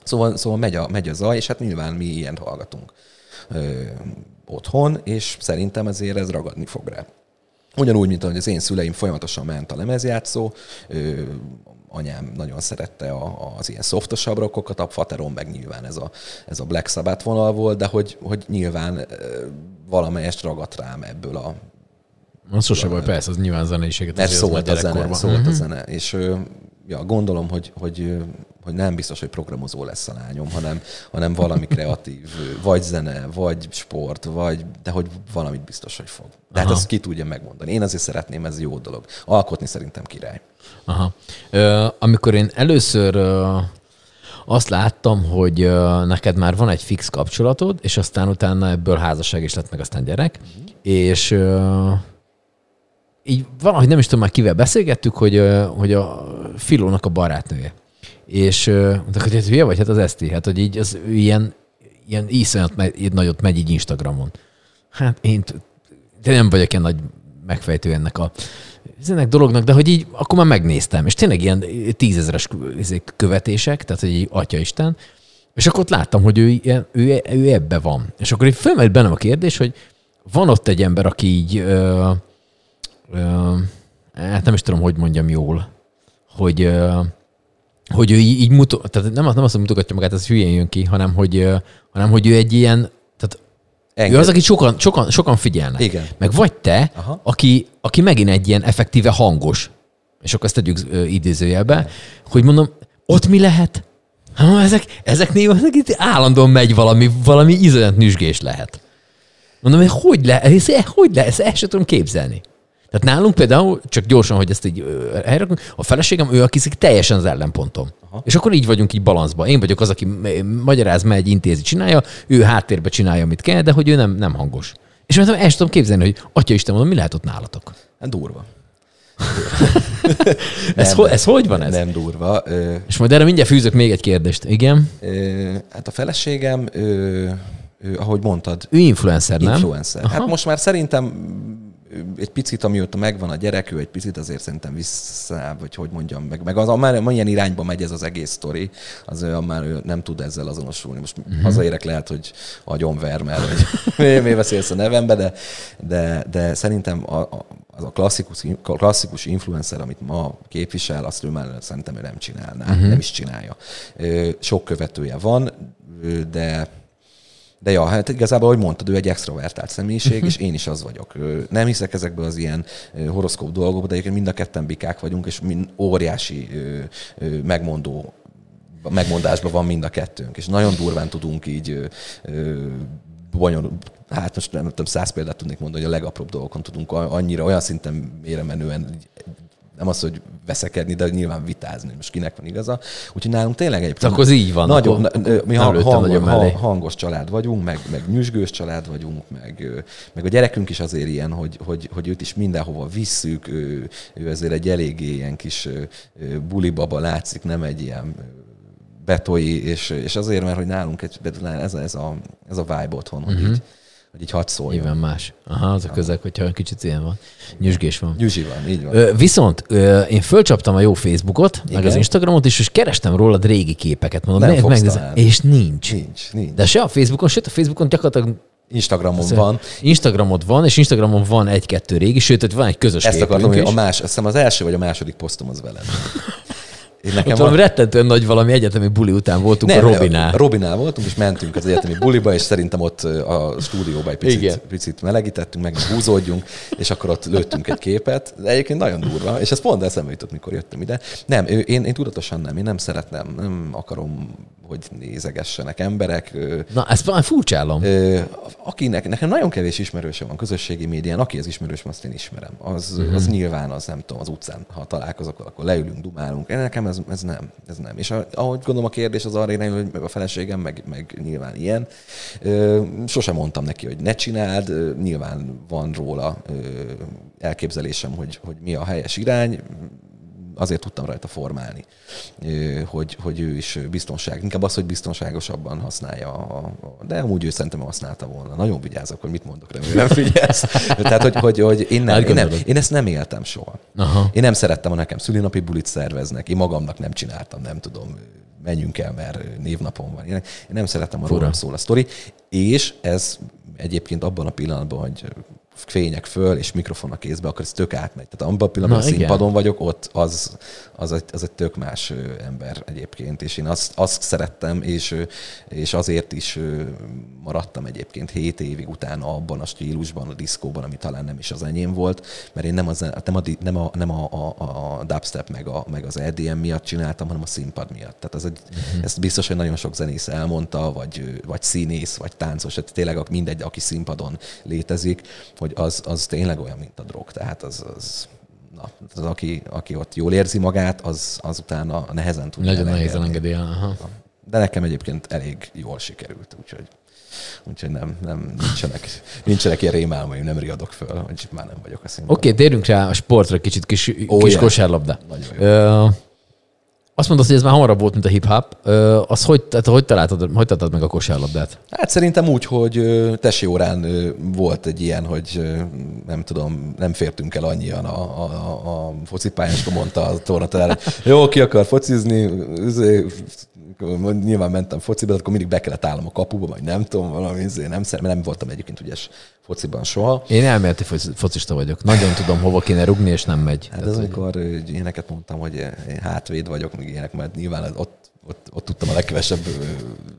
Szóval, szóval megy, a, megy a zaj, és hát nyilván mi ilyent hallgatunk ö, otthon, és szerintem ezért ez ragadni fog rá. Ugyanúgy, mint ahogy az én szüleim folyamatosan ment a lemezjátszó, ö, anyám nagyon szerette a, az ilyen szoftosabb rockokat, a fateron meg nyilván ez a, ez a Black Sabbath vonal volt, de hogy, hogy nyilván valamelyest ragadt rám ebből a az sose volt, persze, az nyilván zeneiséget. Mert szólt a zene, szólt a mhm. zene. És ja, gondolom, hogy, hogy, hogy nem biztos, hogy programozó lesz a lányom, hanem, hanem valami kreatív, vagy zene, vagy sport, vagy, de hogy valamit biztos, hogy fog. De hát ezt ki tudja megmondani. Én azért szeretném, ez jó dolog. Alkotni szerintem király. Aha. Ö, amikor én először ö, azt láttam, hogy ö, neked már van egy fix kapcsolatod, és aztán utána ebből házasság is lett, meg aztán gyerek, uh-huh. és ö, így valahogy nem is tudom már kivel beszélgettük, hogy, hogy a Filónak a barátnője. És mondták, hogy hát hülye vagy, hát az Eszti, hát hogy így az ilyen, ilyen iszonyat megy, nagyot megy így Instagramon. Hát én de nem vagyok ilyen nagy megfejtő ennek a ennek dolognak, de hogy így akkor már megnéztem, és tényleg ilyen tízezeres izé, követések, tehát hogy így Atya Isten, és akkor ott láttam, hogy ő, ilyen, ő, ő ebbe van. És akkor így fölmerült bennem a kérdés, hogy van ott egy ember, aki így hát nem is tudom, hogy mondjam jól, hogy, hogy ő így, mutat, tehát nem, nem azt, hogy mutogatja magát, ez hülyén jön ki, hanem hogy, hanem hogy ő egy ilyen, tehát Enged. ő az, akit sokan, sokan, sokan figyelnek. Igen. Meg vagy te, aki, aki megint egy ilyen effektíve hangos, és akkor ezt tegyük idézőjelbe, hogy mondom, ott mi lehet? Ha, ezek, ezeknél ezek itt állandóan megy valami, valami izolyat nüzsgés lehet. Mondom, hogy hogy le, hogy le, ezt el sem tudom képzelni. Tehát nálunk például, csak gyorsan, hogy ezt így helyrakunk, a feleségem, ő akiszik teljesen az ellenpontom. Aha. És akkor így vagyunk így balanszban. Én vagyok az, aki magyaráz, megy, intézi, csinálja, ő háttérbe csinálja, amit kell, de hogy ő nem, nem hangos. És mondtam, el tudom képzelni, hogy Atya Isten, mondom, mi lehet ott nálatok? Hát durva. ez, ho, ez hogy van ez? Nem durva. Ö, És majd erre mindjárt fűzök még egy kérdést. Igen? Ö, hát a feleségem, ö, ő, ahogy mondtad... Ő influencer, nem? Influencer. Hát Aha. Hát most már szerintem egy picit, amióta megvan a gyerek, ő egy picit azért szerintem vissza, vagy hogy mondjam, meg, meg az, már milyen irányba megy ez az egész sztori, az ő már ő nem tud ezzel azonosulni. Most uh-huh. hazaérek lehet, hogy agyonver, mert hogy mi beszélsz a nevembe, de, de, de szerintem a, a, az a klasszikus, klasszikus influencer, amit ma képvisel, azt ő már szerintem ő nem csinálná, uh-huh. nem is csinálja. Sok követője van, de de ja, hát igazából, ahogy mondtad, ő egy extrovertált személyiség, uh-huh. és én is az vagyok. Nem hiszek ezekből az ilyen horoszkóp dolgokba, de egyébként mind a ketten bikák vagyunk, és mind óriási megmondó megmondásban van mind a kettőnk, és nagyon durván tudunk így bonyol, hát most nem tudom, száz példát tudnék mondani, hogy a legapróbb dolgokon tudunk annyira, olyan szinten mére menően nem az, hogy veszekedni, de nyilván vitázni, most kinek van igaza. Úgyhogy nálunk tényleg egy... Akkor az így van. Nagyon, akkor mi hang, hang, hang, hangos család vagyunk, meg, meg nyüzsgős család vagyunk, meg, meg a gyerekünk is azért ilyen, hogy, hogy, hogy őt is mindenhova visszük, ő, ő azért egy eléggé ilyen kis bulibaba látszik, nem egy ilyen betoi, és, és azért, mert hogy nálunk egy, ez, a, ez, a, ez a vibe otthon, hogy uh-huh. így, hogy így hadd szóljon. Nyilván más. Aha, az a közeg, hogyha kicsit ilyen van. Nyüzsgés van. Nyüzsi van, így van. Ö, viszont ö, én fölcsaptam a jó Facebookot, Igen? meg az Instagramot is, és kerestem róla régi képeket. Mondom, Nem meg, meg, és nincs. Nincs, nincs. De se a Facebookon, sőt a Facebookon gyakorlatilag Instagramon Azt van. Instagramod van, és Instagramon van egy-kettő régi, sőt, van egy közös Ezt akartam, hogy a más, azt hiszem az első vagy a második posztom az veled. Én nekem valami a... rettentően nagy valami egyetemi buli után voltunk Nem, a Robinál. Robinál voltunk, és mentünk az egyetemi buliba, és szerintem ott a stúdióba egy picit, picit melegítettünk, meg húzódjunk, és akkor ott lőttünk egy képet. De egyébként nagyon durva, és ez pont eszembe jutott, mikor jöttem ide. Nem, én, én tudatosan nem, én nem szeretem, nem akarom hogy nézegessenek emberek. Na, ezt már furcsálom. Akinek, nekem nagyon kevés ismerőse van közösségi médián, aki az ismerős, azt én ismerem. Az, uh-huh. az nyilván az, nem tudom, az utcán, ha találkozok, akkor leülünk, dumálunk. Nekem ez, ez nem, ez nem. És ahogy gondolom a kérdés az arra irányul, hogy a feleségem, meg, meg nyilván ilyen. Sosem mondtam neki, hogy ne csináld, nyilván van róla elképzelésem, hogy, hogy mi a helyes irány, azért tudtam rajta formálni, hogy, hogy ő is biztonság, inkább az, hogy biztonságosabban használja, a, de amúgy ő szerintem használta volna. Nagyon vigyázok, hogy mit mondok, remélem figyelsz. Tehát, hogy, hogy, hogy én, nem, én, nem, én ezt nem éltem soha. Aha. Én nem szerettem, ha nekem szülinapi bulit szerveznek, én magamnak nem csináltam, nem tudom, menjünk el, mert névnapom van. Én nem szerettem, a rólam szól a sztori, és ez egyébként abban a pillanatban, hogy fények föl, és mikrofon a kézbe, akkor ez tök átmegy. Tehát abban a pillanatban a színpadon vagyok, ott az, az, egy, az egy tök más ember egyébként, és én azt, azt szerettem, és, és azért is maradtam egyébként hét évig utána abban a stílusban, a diszkóban, ami talán nem is az enyém volt, mert én nem, az, nem, a, nem, a, nem a, a, a dubstep meg, a, meg az EDM miatt csináltam, hanem a színpad miatt. Tehát az egy, uh-huh. ezt biztos, hogy nagyon sok zenész elmondta, vagy, vagy színész, vagy táncos, tehát tényleg mindegy, aki színpadon létezik, hogy az, az tényleg olyan, mint a drog. Tehát az, az na, az aki, aki ott jól érzi magát, az, az utána nehezen tud Nagyon nehéz elengedni. De nekem egyébként elég jól sikerült, úgyhogy Úgyhogy nem, nem nincsenek, nincsenek ilyen rémálmaim, nem riadok föl, hogy már nem vagyok a színpadon. Oké, okay, térjünk rá a sportra kicsit, kis, oh, kis yeah. kosárlabda. Nagyon azt mondod, hogy ez már hamarabb volt, mint a hip-hop. Az hogy, tehát hogy, találtad, hogy találtad meg a kosárlabdát? Hát szerintem úgy, hogy tesi órán volt egy ilyen, hogy nem tudom, nem fértünk el annyian a, a, a focipályán, és mondta a tornatanár, jó, ki akar focizni, nyilván mentem fociba, de akkor mindig be kellett állnom a kapuba, vagy nem tudom, valami, nem, mert nem voltam egyébként ügyes fociban soha. Én elméleti focista vagyok. Nagyon tudom, hova kéne rugni, és nem megy. Hát az, amikor hogy... ilyeneket mondtam, hogy én hátvéd vagyok, még ilyenek, mert nyilván ott, ott, ott tudtam a legkevesebb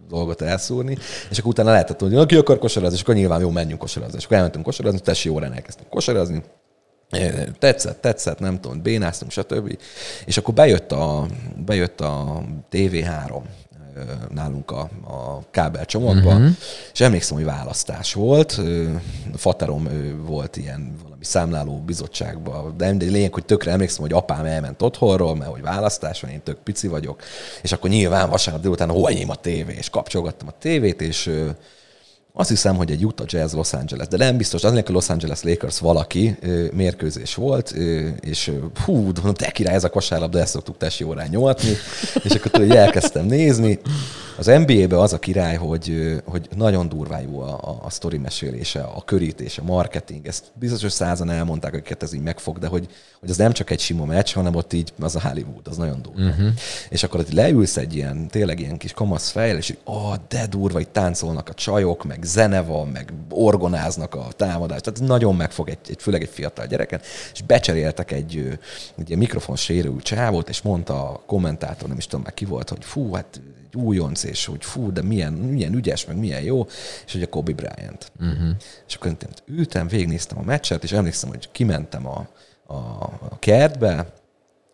dolgot elszúrni, és akkor utána lehetett, hogy ki akar kosarazni, és akkor nyilván jó, menjünk kosarazni. És akkor elmentünk kosarazni, tessi órán elkezdtünk kosarazni, tetszett, tetszett, nem tudom, bénáztunk, stb. És akkor bejött a, bejött a TV3 nálunk a, a kábelcsomagba, uh-huh. és emlékszem, hogy választás volt. Faterom volt ilyen valami számláló bizottságba, de lényeg, hogy tökre emlékszem, hogy apám elment otthonról, mert hogy választás van, én tök pici vagyok, és akkor nyilván vasárnap délután hol a tévé, és kapcsolgattam a tévét, és azt hiszem, hogy egy Utah Jazz Los Angeles, de nem biztos, az a Los Angeles Lakers valaki mérkőzés volt, és hú, mondom, te király, ez a kosárlabda, ezt szoktuk tesi órán nyomatni, és akkor tudod, elkezdtem nézni. Az NBA-be az a király, hogy, hogy nagyon durvá jó a, a, a sztori mesélése, a körítése, a marketing. Ezt biztos, hogy százan elmondták, akiket ez így megfog, de hogy, hogy az nem csak egy sima meccs, hanem ott így az a Hollywood, az nagyon durva. Uh-huh. És akkor ott leülsz egy ilyen, tényleg ilyen kis kamasz fejl, és így, oh, de durva, itt táncolnak a csajok, meg zene van, meg orgonáznak a támadást. Tehát nagyon megfog egy, egy főleg egy fiatal gyereken, és becseréltek egy, egy mikrofon sérült csávót, és mondta a kommentátor, nem is tudom meg ki volt, hogy fú, hát egy újonc, és hogy fú, de milyen, milyen ügyes, meg milyen jó, és hogy a Kobe Bryant. Uh-huh. És akkor ültem, végignéztem a meccset, és emlékszem, hogy kimentem a, a, a kertbe,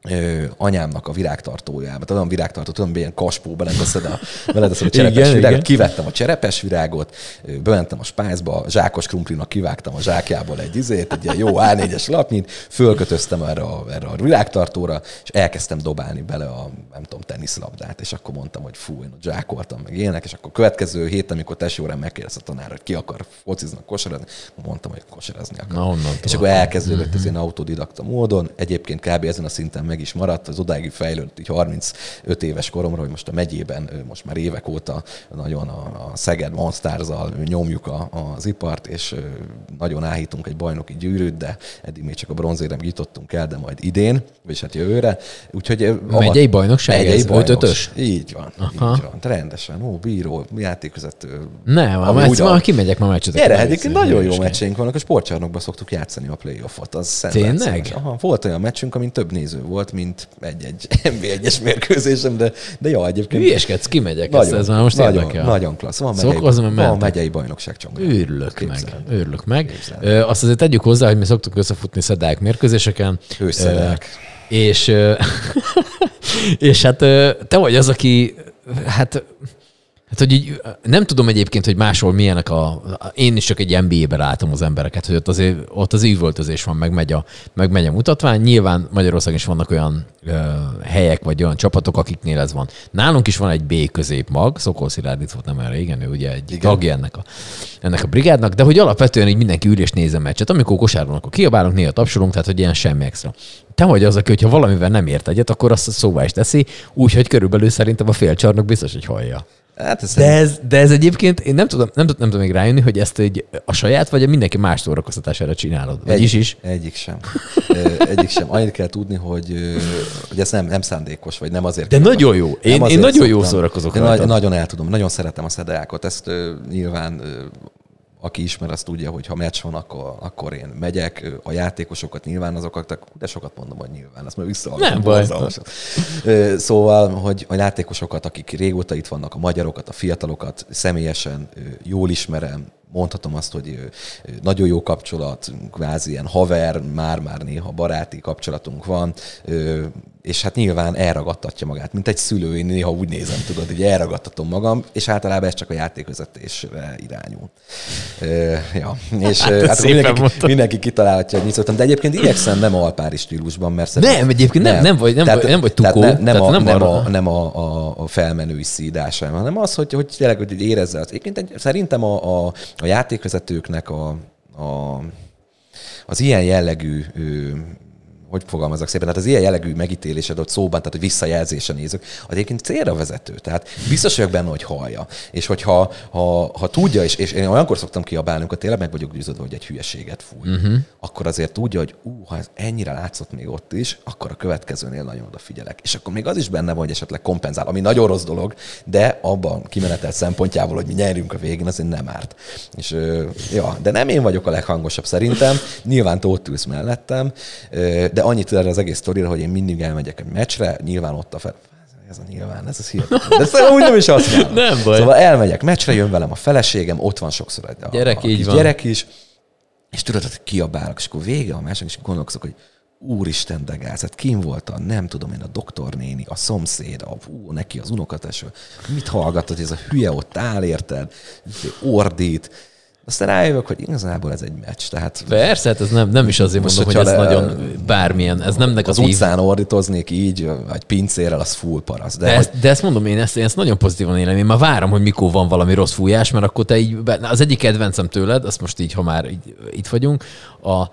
ö, anyámnak a virágtartójába. Tudom, virágtartó, tudom, ilyen kaspó, beleteszed a, beleteszed a cserepes igen, virágot. Igen. Kivettem a cserepes virágot, bementem a spájzba, zsákos krumplinak kivágtam a zsákjából egy izét, egy ilyen jó A4-es lapnyit, fölkötöztem erre a, erre a virágtartóra, és elkezdtem dobálni bele a, nem tudom, teniszlabdát, és akkor mondtam, hogy fú, én ott zsákoltam, meg ilyenek, és akkor következő héten, amikor tesi órán megkérdezte a tanár, hogy ki akar focizni, kosarazni, mondtam, hogy kosarazni akar. Na, és akkor elkezdődött ez ilyen autodidakta módon. Egyébként kb. ezen a szinten meg is maradt, az odáig fejlődött, így 35 éves koromra, hogy most a megyében most már évek óta nagyon a, a Szeged Monstárzzal nyomjuk a, az ipart, és nagyon áhítunk egy bajnoki gyűrűt, de eddig még csak a bronzérem jutottunk el, de majd idén, vagy hát jövőre. Úgyhogy megyei bajnokság megyei ez? Bajnoks, Így van, Aha. így van. Rendesen, ó, bíró, játékvezető. Nem, a meccs, ma kimegyek ma meccset. Gyere, egyébként nagyon jó meccseink vannak, a sportcsarnokban szoktuk játszani a playoffot. Az Tényleg? Aha, volt olyan meccsünk, amin több néző volt, mint egy-egy NB1-es mérkőzésem, de, de jó, egyébként. Hülyeskedsz, kimegyek, nagyon, ezt, ez már most nagyon, érdekel. Nagyon klassz. Van megyei, Szóval van megyei bajnokság csomag. Őrülök meg, őrülök meg. Ö, azt azért tegyük hozzá, hogy mi szoktuk összefutni szedák mérkőzéseken. Őszedák. És, és hát te vagy az, aki hát Hát, hogy így, nem tudom egyébként, hogy máshol milyenek a... Én is csak egy NBA-be látom az embereket, hogy ott azért, ott az üvöltözés van, meg megy, a, meg megy a mutatvány. Nyilván Magyarországon is vannak olyan ö, helyek, vagy olyan csapatok, akiknél ez van. Nálunk is van egy B középmag, Szokol Szilárd itt volt nem erre, igen, ő ugye egy igen. tagja ennek a, ennek a brigádnak, de hogy alapvetően így mindenki ül és nézze meccset. Amikor kosárban, akkor kiabálunk, néha tapsolunk, tehát hogy ilyen semmi extra te vagy az, aki, hogyha valamivel nem ért egyet, akkor azt szóvá is teszi, úgyhogy körülbelül szerintem a félcsarnok biztos, hogy hallja. Hát ez de, ez, de ez egyébként, én nem tudom, nem, nem tudom még rájönni, hogy ezt egy, a saját, vagy a mindenki más szórakoztatására csinálod. Vagy egy, is is? Egyik sem. egyik sem. Annyit kell tudni, hogy, hogy ez nem, nem szándékos, vagy nem azért. De nagyon jó. Én, én nagyon jó szórakozok. Nagy, nagyon el tudom, nagyon szeretem a szedeákot. Ezt uh, nyilván uh, aki ismer, azt tudja, hogy ha meccs van, akkor, akkor én megyek. A játékosokat nyilván azokat, de sokat mondom, hogy nyilván, azt majd vissza. Nem baj. Szóval, hogy a játékosokat, akik régóta itt vannak, a magyarokat, a fiatalokat személyesen jól ismerem, mondhatom azt, hogy nagyon jó kapcsolat, kvázi ilyen haver, már-már néha baráti kapcsolatunk van, és hát nyilván elragadtatja magát, mint egy szülő, én néha úgy nézem, tudod, hogy elragadtatom magam, és általában ez csak a játékvezetésre irányul. ja, és hát, hát mindenki, mindenki kitalálhatja, hogy mit de egyébként igyekszem nem alpári stílusban, mert. Nem, egyébként nem, nem, nem vagy, nem, tehát, vagy, nem vagy tukó. Tehát ne, nem, tehát a, nem, nem, a, nem a, a, a felmenői szídása, hanem az, hogy, hogy tényleg hogy érezze. Egyébként egy, szerintem a, a, a játékvezetőknek a, a az ilyen jellegű hogy fogalmazok szépen, tehát az ilyen jellegű megítélésed ott szóban, tehát hogy visszajelzése nézők, az egyébként célra vezető. Tehát biztos vagyok benne, hogy hallja. És hogyha ha, ha tudja, és, és én olyankor szoktam kiabálni, amikor tényleg meg vagyok győződve, hogy egy hülyeséget fúj, uh-huh. akkor azért tudja, hogy ú, ha ez ennyire látszott még ott is, akkor a következőnél nagyon odafigyelek. És akkor még az is benne van, hogy esetleg kompenzál, ami nagyon rossz dolog, de abban kimenetel szempontjából, hogy mi nyerjünk a végén, azért nem árt. És, ja, de nem én vagyok a leghangosabb szerintem, nyilván ott ülsz mellettem, de annyit erre az egész sztorira, hogy én mindig elmegyek egy meccsre, nyilván ott a fel, ez a nyilván, ez az hihetetlen. De szóval úgy nem is azt mondom. Nem baj. Szóval elmegyek meccsre, jön velem a feleségem, ott van sokszor egy a, gyerek, a, így van. gyerek is, és tudod, hogy kiabálok, és akkor vége a mások, és gondolkozok, hogy úristen de gáz, hát kim volt a, nem tudom én, a doktornéni, a szomszéd, a, ú, neki az unokateső. Mit hallgatod, ez a hülye ott áll, érted? Ordít aztán rájövök, hogy igazából ez egy meccs. Tehát Persze, hát ez nem, nem is azért mondom, hogy ez le, nagyon bármilyen, ez nem negatív. Az utcán ordítoznék így, vagy pincérrel, az full parasz. De, de, ezt, de ezt mondom, én ezt, én ezt nagyon pozitívan élem. Én már várom, hogy mikor van valami rossz fújás, mert akkor te így, az egyik kedvencem tőled, azt most így, ha már így, itt vagyunk, a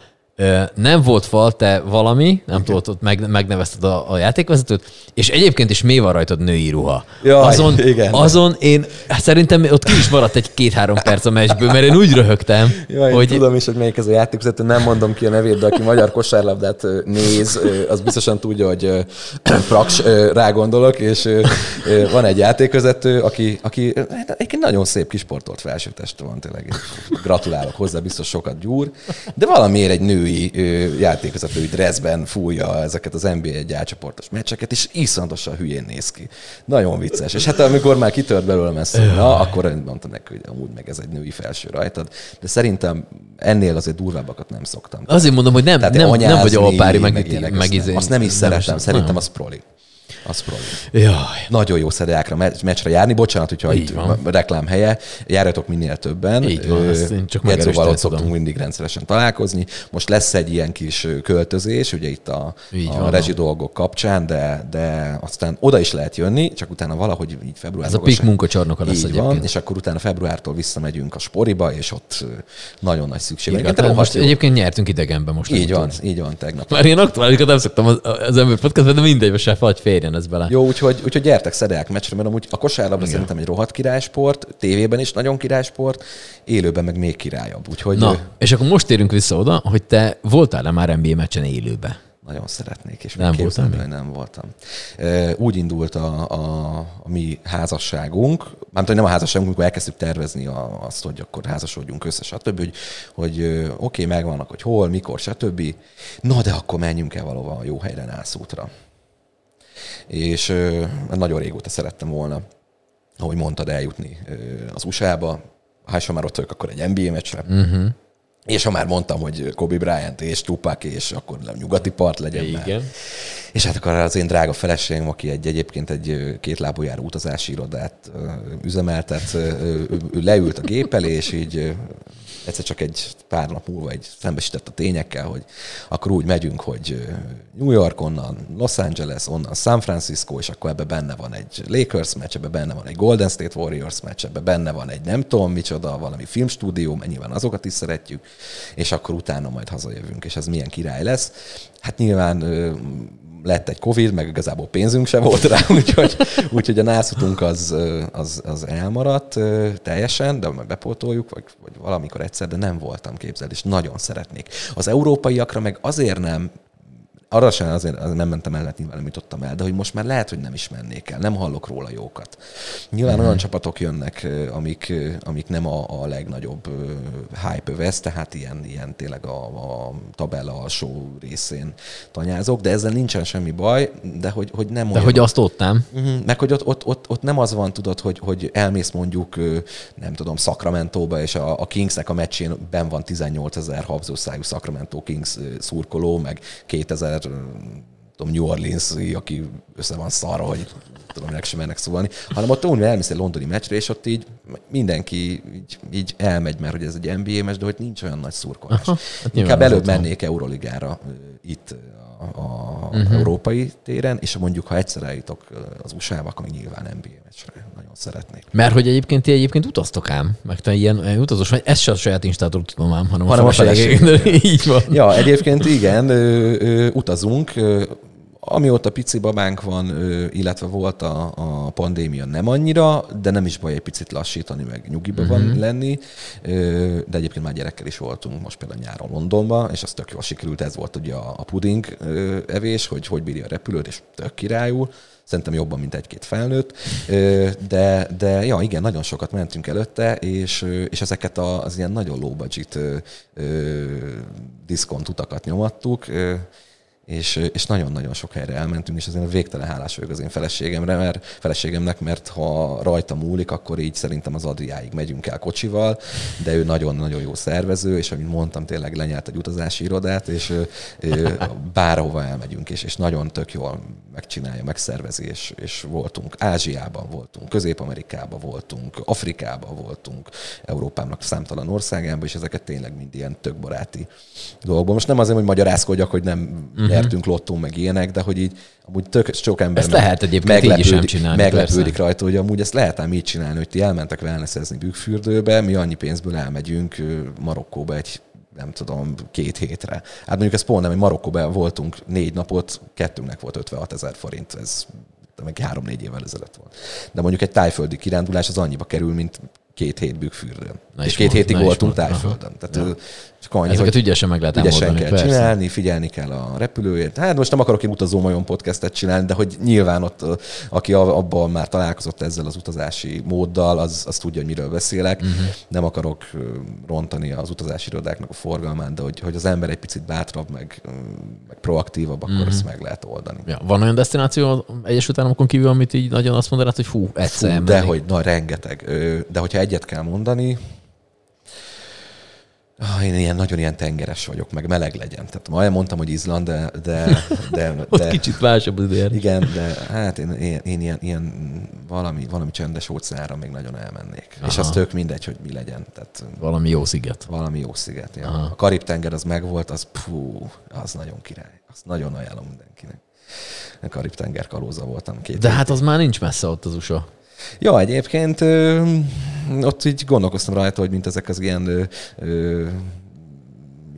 nem volt fal, te valami, nem tudod, ott meg, megnevezted a, a játékvezetőt, és egyébként is mi van rajtad női ruha. Jaj, azon, igen. azon én hát szerintem ott ki is maradt egy két-három perc a meccsből, mert én úgy röhögtem, Jaj, hogy... tudom is, hogy melyik ez a játékvezető, nem mondom ki a nevét, de aki magyar kosárlabdát néz, az biztosan tudja, hogy Praks rá gondolok, és van egy játékvezető, aki, aki hát egyébként nagyon szép kis sportolt felsőtestre van tényleg. Gratulálok hozzá, biztos sokat gyúr, de valamiért egy női női játékvezetői dressben fújja ezeket az NBA egy átcsoportos meccseket, és iszonyatosan hülyén néz ki. Nagyon vicces. És hát amikor már kitört belőlem ezt, na, akkor mondtam neki, hogy amúgy meg ez egy női felső rajtad. De szerintem ennél azért durvábbakat nem szoktam. Azért mondom, hogy nem, nem, nem vagy alpári, meg, meg, meg, meg, izé- azt nem is szeretem, szerintem az proli. Az probléma. Jaj. Nagyon jó szereákra meccsre járni. Bocsánat, hogyha Így itt van. reklám helye. Járjatok minél többen. Így van, ezt én csak Gedzóval ott szoktunk mindig rendszeresen találkozni. Most lesz egy ilyen kis költözés, ugye itt a, a rezsi dolgok kapcsán, de, de aztán oda is lehet jönni, csak utána valahogy így február. Ez a PIK munkacsarnoka lesz így van, és akkor utána februártól visszamegyünk a sporiba, és ott nagyon nagy szükség van. Hát most egyébként nyertünk idegenbe most. Így van, így van tegnap. Már ilyen aktuálikat nem szoktam az, az ember podcastban, de mindegy, se fagy férjen legyen ez bele. Jó, úgyhogy, úgyhogy gyertek szedek meccsre, mert amúgy a kosárlabda szerintem egy rohadt királysport, tévében is nagyon királysport, élőben meg még királyabb. Úgyhogy, Na, és akkor most térünk vissza oda, hogy te voltál-e már NBA meccsen élőbe? Nagyon szeretnék, és nem voltam, hogy nem voltam. Úgy indult a, a, a mi házasságunk, nem hogy nem a házasságunk, amikor elkezdtük tervezni a, azt, hogy akkor házasodjunk össze, stb., hogy, hogy oké, okay, megvannak, hogy hol, mikor, stb. Na, de akkor menjünk el valóban a jó helyre nászútra és nagyon régóta szerettem volna, ahogy mondtad, eljutni az USA-ba. Ha már ott vagyok, akkor egy NBA meccsre. Uh-huh. És ha már mondtam, hogy Kobe Bryant és Tupac, és akkor nem nyugati part legyen Igen. Már. És hát akkor az én drága feleségem, aki egy egyébként egy két lábújáró utazási irodát üzemeltet, ő leült a gép elé, és így egyszer csak egy pár nap múlva egy szembesített a tényekkel, hogy akkor úgy megyünk, hogy New York, onnan Los Angeles, onnan San Francisco, és akkor ebbe benne van egy Lakers meccs, ebbe benne van egy Golden State Warriors meccs, ebbe benne van egy nem tudom micsoda, valami filmstúdió, nyilván azokat is szeretjük, és akkor utána majd hazajövünk, és ez milyen király lesz. Hát nyilván lett egy Covid, meg igazából pénzünk sem volt rá, úgyhogy, úgyhogy a nászutunk az, az, az elmaradt teljesen, de majd bepótoljuk, vagy, vagy valamikor egyszer, de nem voltam képzel, és nagyon szeretnék. Az európaiakra meg azért nem, arra sem azért, azért nem mentem el, nyilván nem jutottam el, de hogy most már lehet, hogy nem is mennék el, nem hallok róla jókat. Nyilván mm-hmm. olyan csapatok jönnek, amik, amik nem a, a legnagyobb hype vesz, tehát ilyen, ilyen tényleg a, a tabella alsó részén tanyázok, de ezzel nincsen semmi baj, de hogy, hogy nem De olyan, hogy azt ott nem? Uh-huh, meg hogy ott, ott, ott, ott, nem az van, tudod, hogy, hogy elmész mondjuk, nem tudom, Sacramento-ba, és a, a Kingsnek a meccsén ben van 18 ezer habzószájú Sacramento Kings szurkoló, meg 2000 tudom, New orleans aki össze van szarra, hogy tudom, minek sem mennek szólni, hanem ott úgy elmész egy londoni meccsre, és ott így mindenki így, így elmegy, mert hogy ez egy NBA meccs, de hogy nincs olyan nagy szurkolás. Aha, hát Inkább előbb mennék Euroligára itt a, uh-huh. európai téren, és mondjuk, ha egyszer eljutok az USA-ba, akkor nyilván NBA meccsre nagyon szeretnék. Mert hogy egyébként ti egyébként utaztok ám, meg te ilyen, ilyen utazós vagy, ez se a saját Instától tudom ám, hanem, hanem a, a feleség. Így van. Ja, egyébként igen, ö, ö, utazunk, ö, Amióta pici babánk van, illetve volt a, a pandémia nem annyira, de nem is baj egy picit lassítani, meg nyugiba uh-huh. van mhm. lenni. De egyébként már gyerekkel is voltunk, most például nyáron Londonba, és az tök jól sikerült, ez volt ugye a, a puding evés, hogy hogy bírja a repülőt, és tök királyul. Szerintem jobban, mint egy-két felnőtt. De, de ja, igen, nagyon sokat mentünk előtte, és, és ezeket az ilyen nagyon low budget diszkont utakat nyomattuk és, és nagyon-nagyon sok helyre elmentünk, és azért végtelen hálás vagyok az én feleségemre, mert feleségemnek, mert ha rajta múlik, akkor így szerintem az Adriáig megyünk el kocsival, de ő nagyon-nagyon jó szervező, és amint mondtam, tényleg lenyelt egy utazási irodát, és bárhova elmegyünk, és, és nagyon tök jól megcsinálja, megszervezi, és, és voltunk Ázsiában voltunk, Közép-Amerikában voltunk, Afrikában voltunk, Európának számtalan országában, és ezeket tényleg mind ilyen tök baráti dolgokban. Most nem azért, hogy magyarázkodjak, hogy nem uh-huh. Nyertünk lottó, meg ilyenek, de hogy így amúgy tök sok ember ezt meg, lehet egyébként meglepődik, így is csinálni, meglepődik persze. rajta, hogy amúgy ezt lehet ám így csinálni, hogy ti elmentek wellnessezni Bükkfürdőbe, mi annyi pénzből elmegyünk Marokkóba egy nem tudom, két hétre. Hát mondjuk ez pont nem, hogy Marokkóban voltunk négy napot, kettőnknek volt 56 ezer forint, ez meg három-négy évvel ezelőtt volt. De mondjuk egy tájföldi kirándulás az annyiba kerül, mint két hét bükkfürdőn. És két hétig voltunk tájföldön. Tehát ja. Csak annyi, Ezeket ügyesen meg lehet ügyesen oldani, kell persze. csinálni, figyelni kell a repülőért. Hát most nem akarok egy utazó majom podcastet csinálni, de hogy nyilván ott, aki abban már találkozott ezzel az utazási móddal, az, az tudja, hogy miről beszélek. Uh-huh. Nem akarok rontani az utazási irodáknak a forgalmán, de hogy, hogy az ember egy picit bátrabb, meg, meg proaktívabb, akkor uh-huh. ezt meg lehet oldani. Ja, van olyan destináció Egyesült Államokon kívül, amit így nagyon azt mondanád, hogy fú, egyszer fú, De hogy, na, rengeteg. De hogyha egyet kell mondani, Ah, én ilyen, nagyon ilyen tengeres vagyok, meg meleg legyen. Tehát ma mondtam, hogy Izland, de... de, de, de kicsit másabb az ilyen. Igen, de hát én, én, én ilyen, ilyen valami, valami csendes óceánra még nagyon elmennék. Aha. És az tök mindegy, hogy mi legyen. Tehát, valami jó sziget. Valami jó sziget, ja. A Karib-tenger az megvolt, az pú, az nagyon király. Azt nagyon ajánlom mindenkinek. A Karib-tenger kalóza voltam két De hát az már nincs messze ott az USA. Ja, egyébként ö, ott így gondolkoztam rajta, hogy mint ezek az ilyen ö, ö,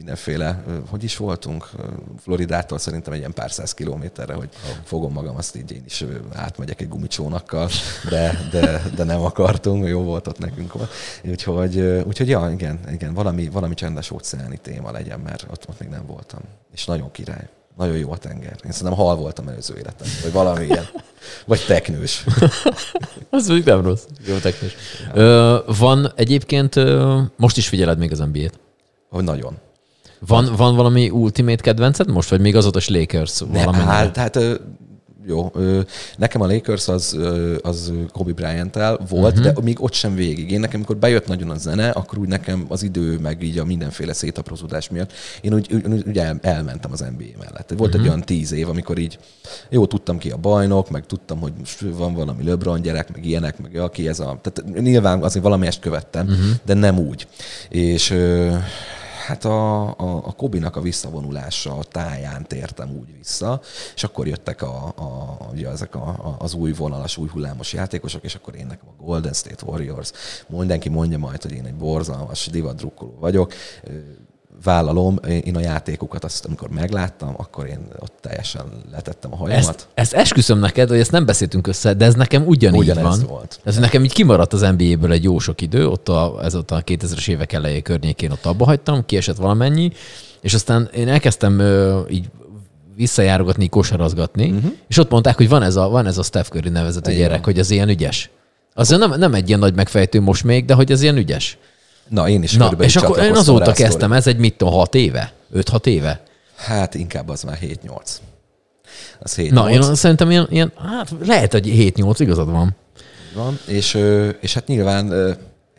mindenféle, hogy is voltunk, Floridától szerintem egy ilyen pár száz kilométerre, hogy fogom magam, azt így én is átmegyek egy gumicsónakkal, de, de, de nem akartunk, jó volt ott nekünk. Úgyhogy, úgyhogy ja, igen, igen valami, valami csendes óceáni téma legyen, mert ott, ott még nem voltam. És nagyon király. Nagyon jó a tenger. Én szerintem hal voltam előző életem, vagy valami ilyen. Vagy teknős. Az mondjuk nem rossz. Jó teknős. Ö, van egyébként, most is figyeled még az NBA-t? Hogy nagyon. Van, van valami ultimate kedvenced most, vagy még azóta Lakers? Ne, hát, hát jó. Nekem a Lakers az, az Kobe bryant volt, uh-huh. de még ott sem végig. Én nekem, amikor bejött nagyon a zene, akkor úgy nekem az idő, meg így a mindenféle szétaprozódás miatt, én úgy, úgy, úgy el, elmentem az NBA mellett. Volt uh-huh. egy olyan tíz év, amikor így jó, tudtam ki a bajnok, meg tudtam, hogy van valami LeBron gyerek, meg ilyenek, meg aki ez a... Tehát nyilván azért valamelyest követtem, uh-huh. de nem úgy. És hát a, a, a Kobinak a visszavonulása a táján tértem úgy vissza, és akkor jöttek a, a, ugye ezek a, a, az új vonalas, új hullámos játékosok, és akkor én nekem a Golden State Warriors, mindenki mondja majd, hogy én egy borzalmas divadrukkoló vagyok, vállalom, én a játékokat azt, amikor megláttam, akkor én ott teljesen letettem a hajamat. Ezt, ezt esküszöm neked, hogy ezt nem beszéltünk össze, de ez nekem ugyanígy Ugyanez van. volt. Ez nekem így kimaradt az NBA-ből egy jó sok idő, ott a, ez ott a 2000-es évek elejé környékén ott abba hagytam, kiesett valamennyi, és aztán én elkezdtem ö, így visszajárogatni, kosarazgatni, uh-huh. és ott mondták, hogy van ez a, van ez a Steph Curry nevezető gyerek, hogy az ilyen ügyes. Az nem, nem egy ilyen nagy megfejtő most még, de hogy ez ilyen ügyes. Na, én is Na, és akkor én azóta kezdtem, ez egy mit tudom, 6 éve? 5-6 éve? Hát inkább az már 7-8. Az 7 Na, én szerintem ilyen, ilyen, hát lehet, hogy 7-8 igazad van. Van, és, és hát nyilván,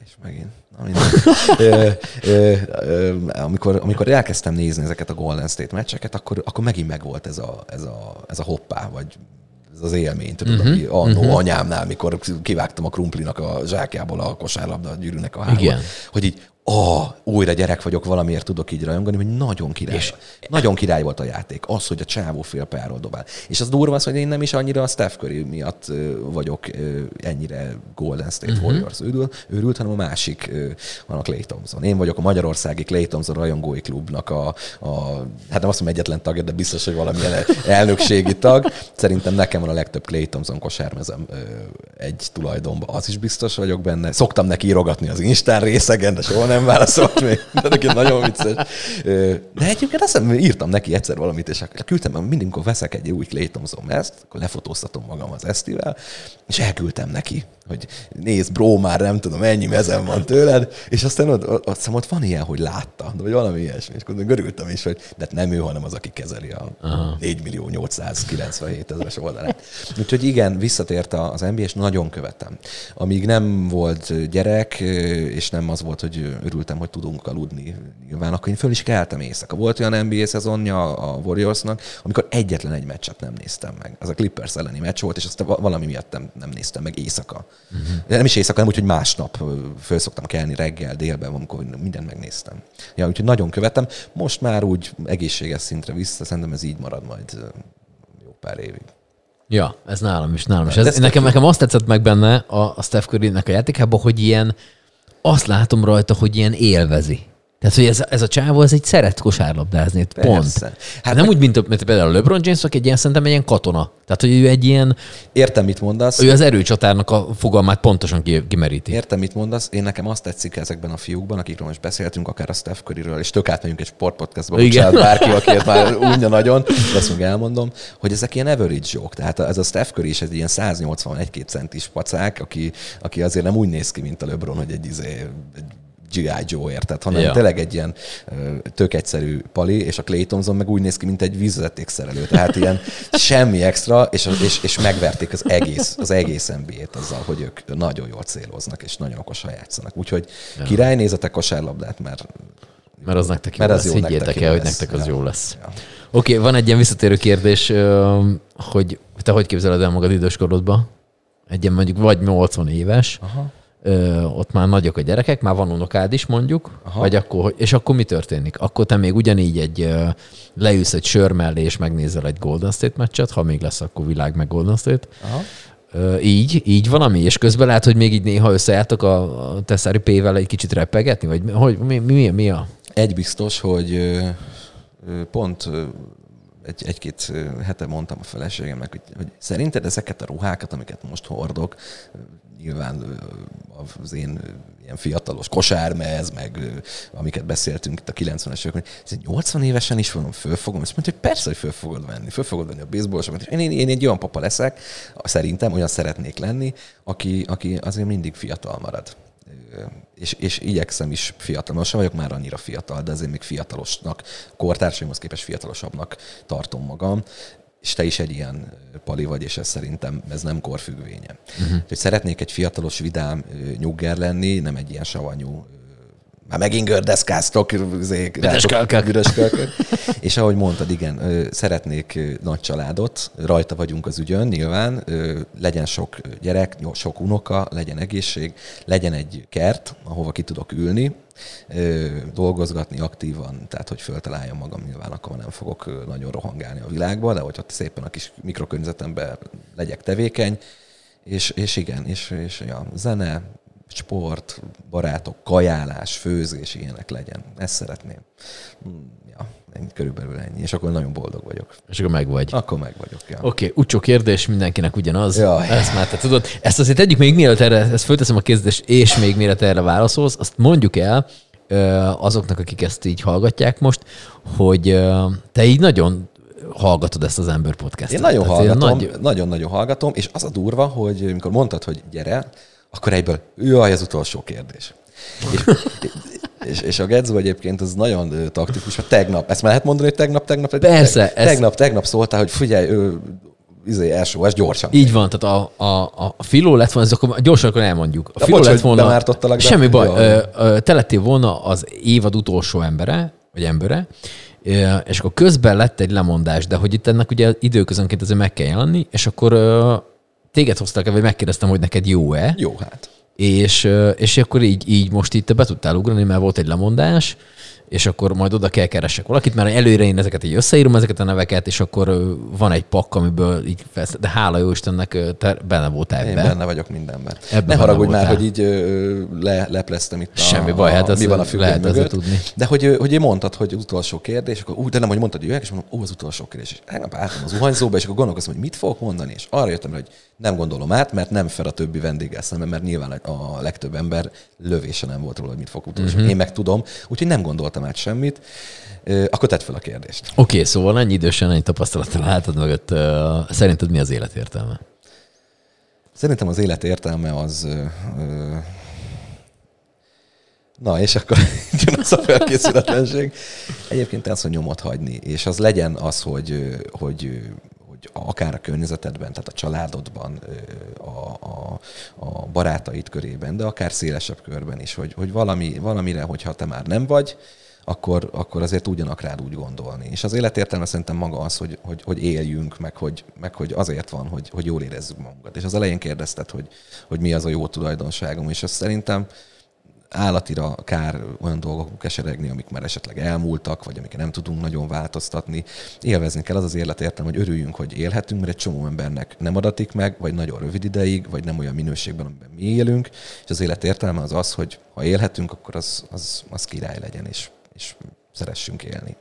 és megint, ö, ö, ö, amikor, amikor elkezdtem nézni ezeket a Golden State meccseket, akkor, akkor megint megvolt ez a, ez, a, ez a hoppá, vagy ez az élmény, tudod, uh-huh. ami annó uh-huh. anyámnál, mikor kivágtam a krumplinak a zsákjából a kosárlabda gyűrűnek a hálót, hogy így oh, újra gyerek vagyok, valamiért tudok így rajongani, hogy nagyon király. És nagyon király volt a játék. Az, hogy a csávó fél pályáról dobál. És az durva az, hogy én nem is annyira a Steph Curry miatt vagyok ennyire Golden State uh-huh. Warriors őrült, őrült, hanem a másik van a Clay Thompson. Én vagyok a Magyarországi Clay Thompson rajongói klubnak a, a hát nem azt mondom egyetlen tagja, de biztos, hogy valamilyen elnökségi tag. Szerintem nekem van a legtöbb Clay Thompson kosármezem egy tulajdonban. Az is biztos vagyok benne. Szoktam neki írogatni az Instán részegen, de soha nem nem válaszolt még. De neki nagyon vicces. De egyébként azt hiszem, írtam neki egyszer valamit, és küldtem, mindig, amikor veszek egy új Thompson ezt, akkor lefotóztatom magam az esztivel, és elküldtem neki, hogy nézd, bro, már nem tudom, ennyi mezem van tőled, és aztán ott, ott, ott, ott van ilyen, hogy látta, vagy valami ilyesmi, és akkor görültem is, hogy de nem ő, hanem az, aki kezeli a Aha. 4 millió 897 ezeres oldalát. Úgyhogy igen, visszatért az NBA, és nagyon követem. Amíg nem volt gyerek, és nem az volt, hogy örültem, hogy tudunk aludni. Nyilván akkor én föl is keltem éjszaka. Volt olyan NBA szezonja a Warriorsnak, amikor egyetlen egy meccset nem néztem meg. Az a Clippers elleni meccs volt, és azt valami miatt nem, nem néztem meg éjszaka. Uh-huh. Nem is éjszaka, nem úgy, hogy másnap föl szoktam kelni reggel, délben, amikor mindent megnéztem. Ja, úgyhogy nagyon követem. Most már úgy egészséges szintre vissza, szerintem ez így marad majd jó pár évig. Ja, ez nálam is, nálam is. Ez, nekem, nekem azt tetszett meg benne a, a Steph Curry-nek a játékában, hogy ilyen, azt látom rajta, hogy ilyen élvezi. Tehát, hogy ez, ez a csávó, ez egy szeret kosárlabdázni, Persze. pont. Hát nem meg... úgy, mint, mint például a LeBron James, aki egy ilyen, szerintem egy ilyen katona. Tehát, hogy ő egy ilyen... Értem, mit mondasz. Ő az erőcsatárnak a fogalmát pontosan kimeríti. Értem, mit mondasz. Én nekem azt tetszik ezekben a fiúkban, akikről most beszéltünk, akár a Steph Curryről, és tök átmegyünk egy sportpodcastba, bocsánat, bárki, akiért már unja nagyon, de azt még elmondom, hogy ezek ilyen average jók. Tehát ez a Steph Curry is egy ilyen 181-2 centis pacák, aki, aki azért nem úgy néz ki, mint a LeBron, hogy egy, izé, egy G.I. Joe érted, hanem ja. tényleg egy ilyen tök egyszerű pali, és a Clay Thompson meg úgy néz ki, mint egy vízvezetékszerelő. Tehát ilyen semmi extra, és, és, és megverték az egész, az egész NBA-t azzal, hogy ők nagyon jól céloznak, és nagyon okosan játszanak. Úgyhogy ja. király nézetek kosárlabdát, mert mert az nektek jó mert lesz. Higgyétek el, hogy nektek az ja. jó lesz. Ja. Oké, okay, van egy ilyen visszatérő kérdés, hogy te hogy képzeled el magad időskorodba? Egy ilyen mondjuk vagy 80 éves, Aha ö, ott már nagyok a gyerekek, már van unokád is mondjuk, Aha. vagy akkor, és akkor mi történik? Akkor te még ugyanígy egy ö, leülsz egy sör mellé, és megnézel egy Golden State meccset, ha még lesz, akkor világ meg Golden State. Aha. Ö, így, így valami, és közben lehet, hogy még így néha összejártok a, a Tesszári P-vel egy kicsit repegetni, vagy hogy, mi, mi, mi a? Egy biztos, hogy ö, pont egy, egy-két hete mondtam a feleségemnek, hogy, hogy szerinted ezeket a ruhákat, amiket most hordok, nyilván az én ilyen fiatalos kosármez, meg amiket beszéltünk itt a 90-es években, hogy 80 évesen is mondom, fölfogom, és mondta, hogy persze, hogy föl fogod venni, föl fogod venni a baseballosokat, és én, én, én, egy olyan papa leszek, szerintem olyan szeretnék lenni, aki, aki azért mindig fiatal marad és, és igyekszem is fiatal. Most sem vagyok már annyira fiatal, de azért még fiatalosnak, kortársaimhoz képest fiatalosabbnak tartom magam és te is egy ilyen pali vagy, és ez szerintem ez nem korfüggvénye. Uh-huh. Hogy szeretnék egy fiatalos, vidám nyugger lenni, nem egy ilyen savanyú már megint gördeszkáztok, üres És ahogy mondtad, igen, szeretnék nagy családot, rajta vagyunk az ügyön, nyilván, legyen sok gyerek, sok unoka, legyen egészség, legyen egy kert, ahova ki tudok ülni, dolgozgatni aktívan, tehát hogy föltaláljam magam nyilván, akkor nem fogok nagyon rohangálni a világba, de hogy ott szépen a kis mikrokörnyezetemben legyek tevékeny, és, és igen, és, és ja, zene, sport, barátok, kajálás, főzés, ilyenek legyen. Ezt szeretném. Ja, ennyi, körülbelül ennyi. És akkor nagyon boldog vagyok. És akkor meg vagy. Akkor meg vagyok, ja. Oké, okay, utcsó kérdés, mindenkinek ugyanaz. Jaj. Ezt már te tudod. Ezt azért egyik még mielőtt erre, ezt fölteszem a kérdést, és még mielőtt erre válaszolsz, azt mondjuk el azoknak, akik ezt így hallgatják most, hogy te így nagyon hallgatod ezt az ember podcastot. Én nagyon hallgatom, nagyon-nagyon hallgatom, és az a durva, hogy amikor mondtad, hogy gyere, akkor egyből, jaj, az utolsó kérdés. és, és, és a Gedzo egyébként az nagyon taktikus, hogy tegnap, ezt már lehet mondani, hogy tegnap, tegnap, Persze, tegnap, tegnap, tegnap szóltál, hogy figyelj, ő, izé, első, ez gyorsan. Így van, tehát a, a, a filó lett volna, ez akkor gyorsan akkor elmondjuk. A filó bocs, lett volna, de semmi baj, ö, ö, te lettél volna az évad utolsó embere, vagy embere, és akkor közben lett egy lemondás, de hogy itt ennek ugye időközönként azért meg kell jelenni, és akkor téged hoztak el, vagy megkérdeztem, hogy neked jó-e. Jó, hát. És, és akkor így, így most itt be tudtál ugrani, mert volt egy lemondás, és akkor majd oda kell keresek valakit, mert előre én ezeket így összeírom, ezeket a neveket, és akkor van egy pakk, amiből így fesz, de hála jó Istennek te benne voltál ebben. Én benne vagyok mindenben. Ebben ne haragudj már, hogy így le, lepleztem itt Semmi a, baj, hát a, mi van a lehet mögött. tudni. De hogy, hogy én mondtad, hogy utolsó kérdés, akkor úgy, de nem, hogy mondtad, hogy jöjjek, és mondom, ó, az utolsó kérdés. És tegnap álltam az zuhanyzóba, és akkor gondolkoztam, hogy mit fogok mondani, és arra jöttem, hogy nem gondolom át, mert nem fel a többi vendéggel szemben, mert nyilván a legtöbb ember lövése nem volt róla, hogy mit fog utolsó. Uh-huh. Én meg tudom, úgyhogy nem gondoltam át semmit. Akkor tedd fel a kérdést. Oké, okay, szóval ennyi idősen, ennyi tapasztalattal látod mögött. Szerinted mi az élet értelme? Szerintem az élet értelme az... Na, és akkor jön az a felkészületlenség. Egyébként az, hogy nyomot hagyni, és az legyen az, hogy, hogy hogy akár a környezetedben, tehát a családodban, a, a, a barátaid körében, de akár szélesebb körben is, hogy, hogy valami, valamire, hogyha te már nem vagy, akkor, akkor azért tudjanak rád úgy gondolni. És az életértelme szerintem maga az, hogy, hogy, hogy éljünk, meg hogy, meg hogy azért van, hogy, hogy jól érezzük magunkat. És az elején kérdezted, hogy, hogy mi az a jó tulajdonságom, és azt szerintem állatira kár olyan dolgok keseregni, amik már esetleg elmúltak, vagy amiket nem tudunk nagyon változtatni. Élvezni kell az az élet értem, hogy örüljünk, hogy élhetünk, mert egy csomó embernek nem adatik meg, vagy nagyon rövid ideig, vagy nem olyan minőségben, amiben mi élünk. És az élet értelme az az, hogy ha élhetünk, akkor az, az, az király legyen, és, és szeressünk élni.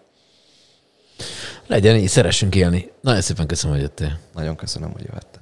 Legyen így, szeressünk élni. Nagyon szépen köszönöm, hogy jöttél. Nagyon köszönöm, hogy jöttél.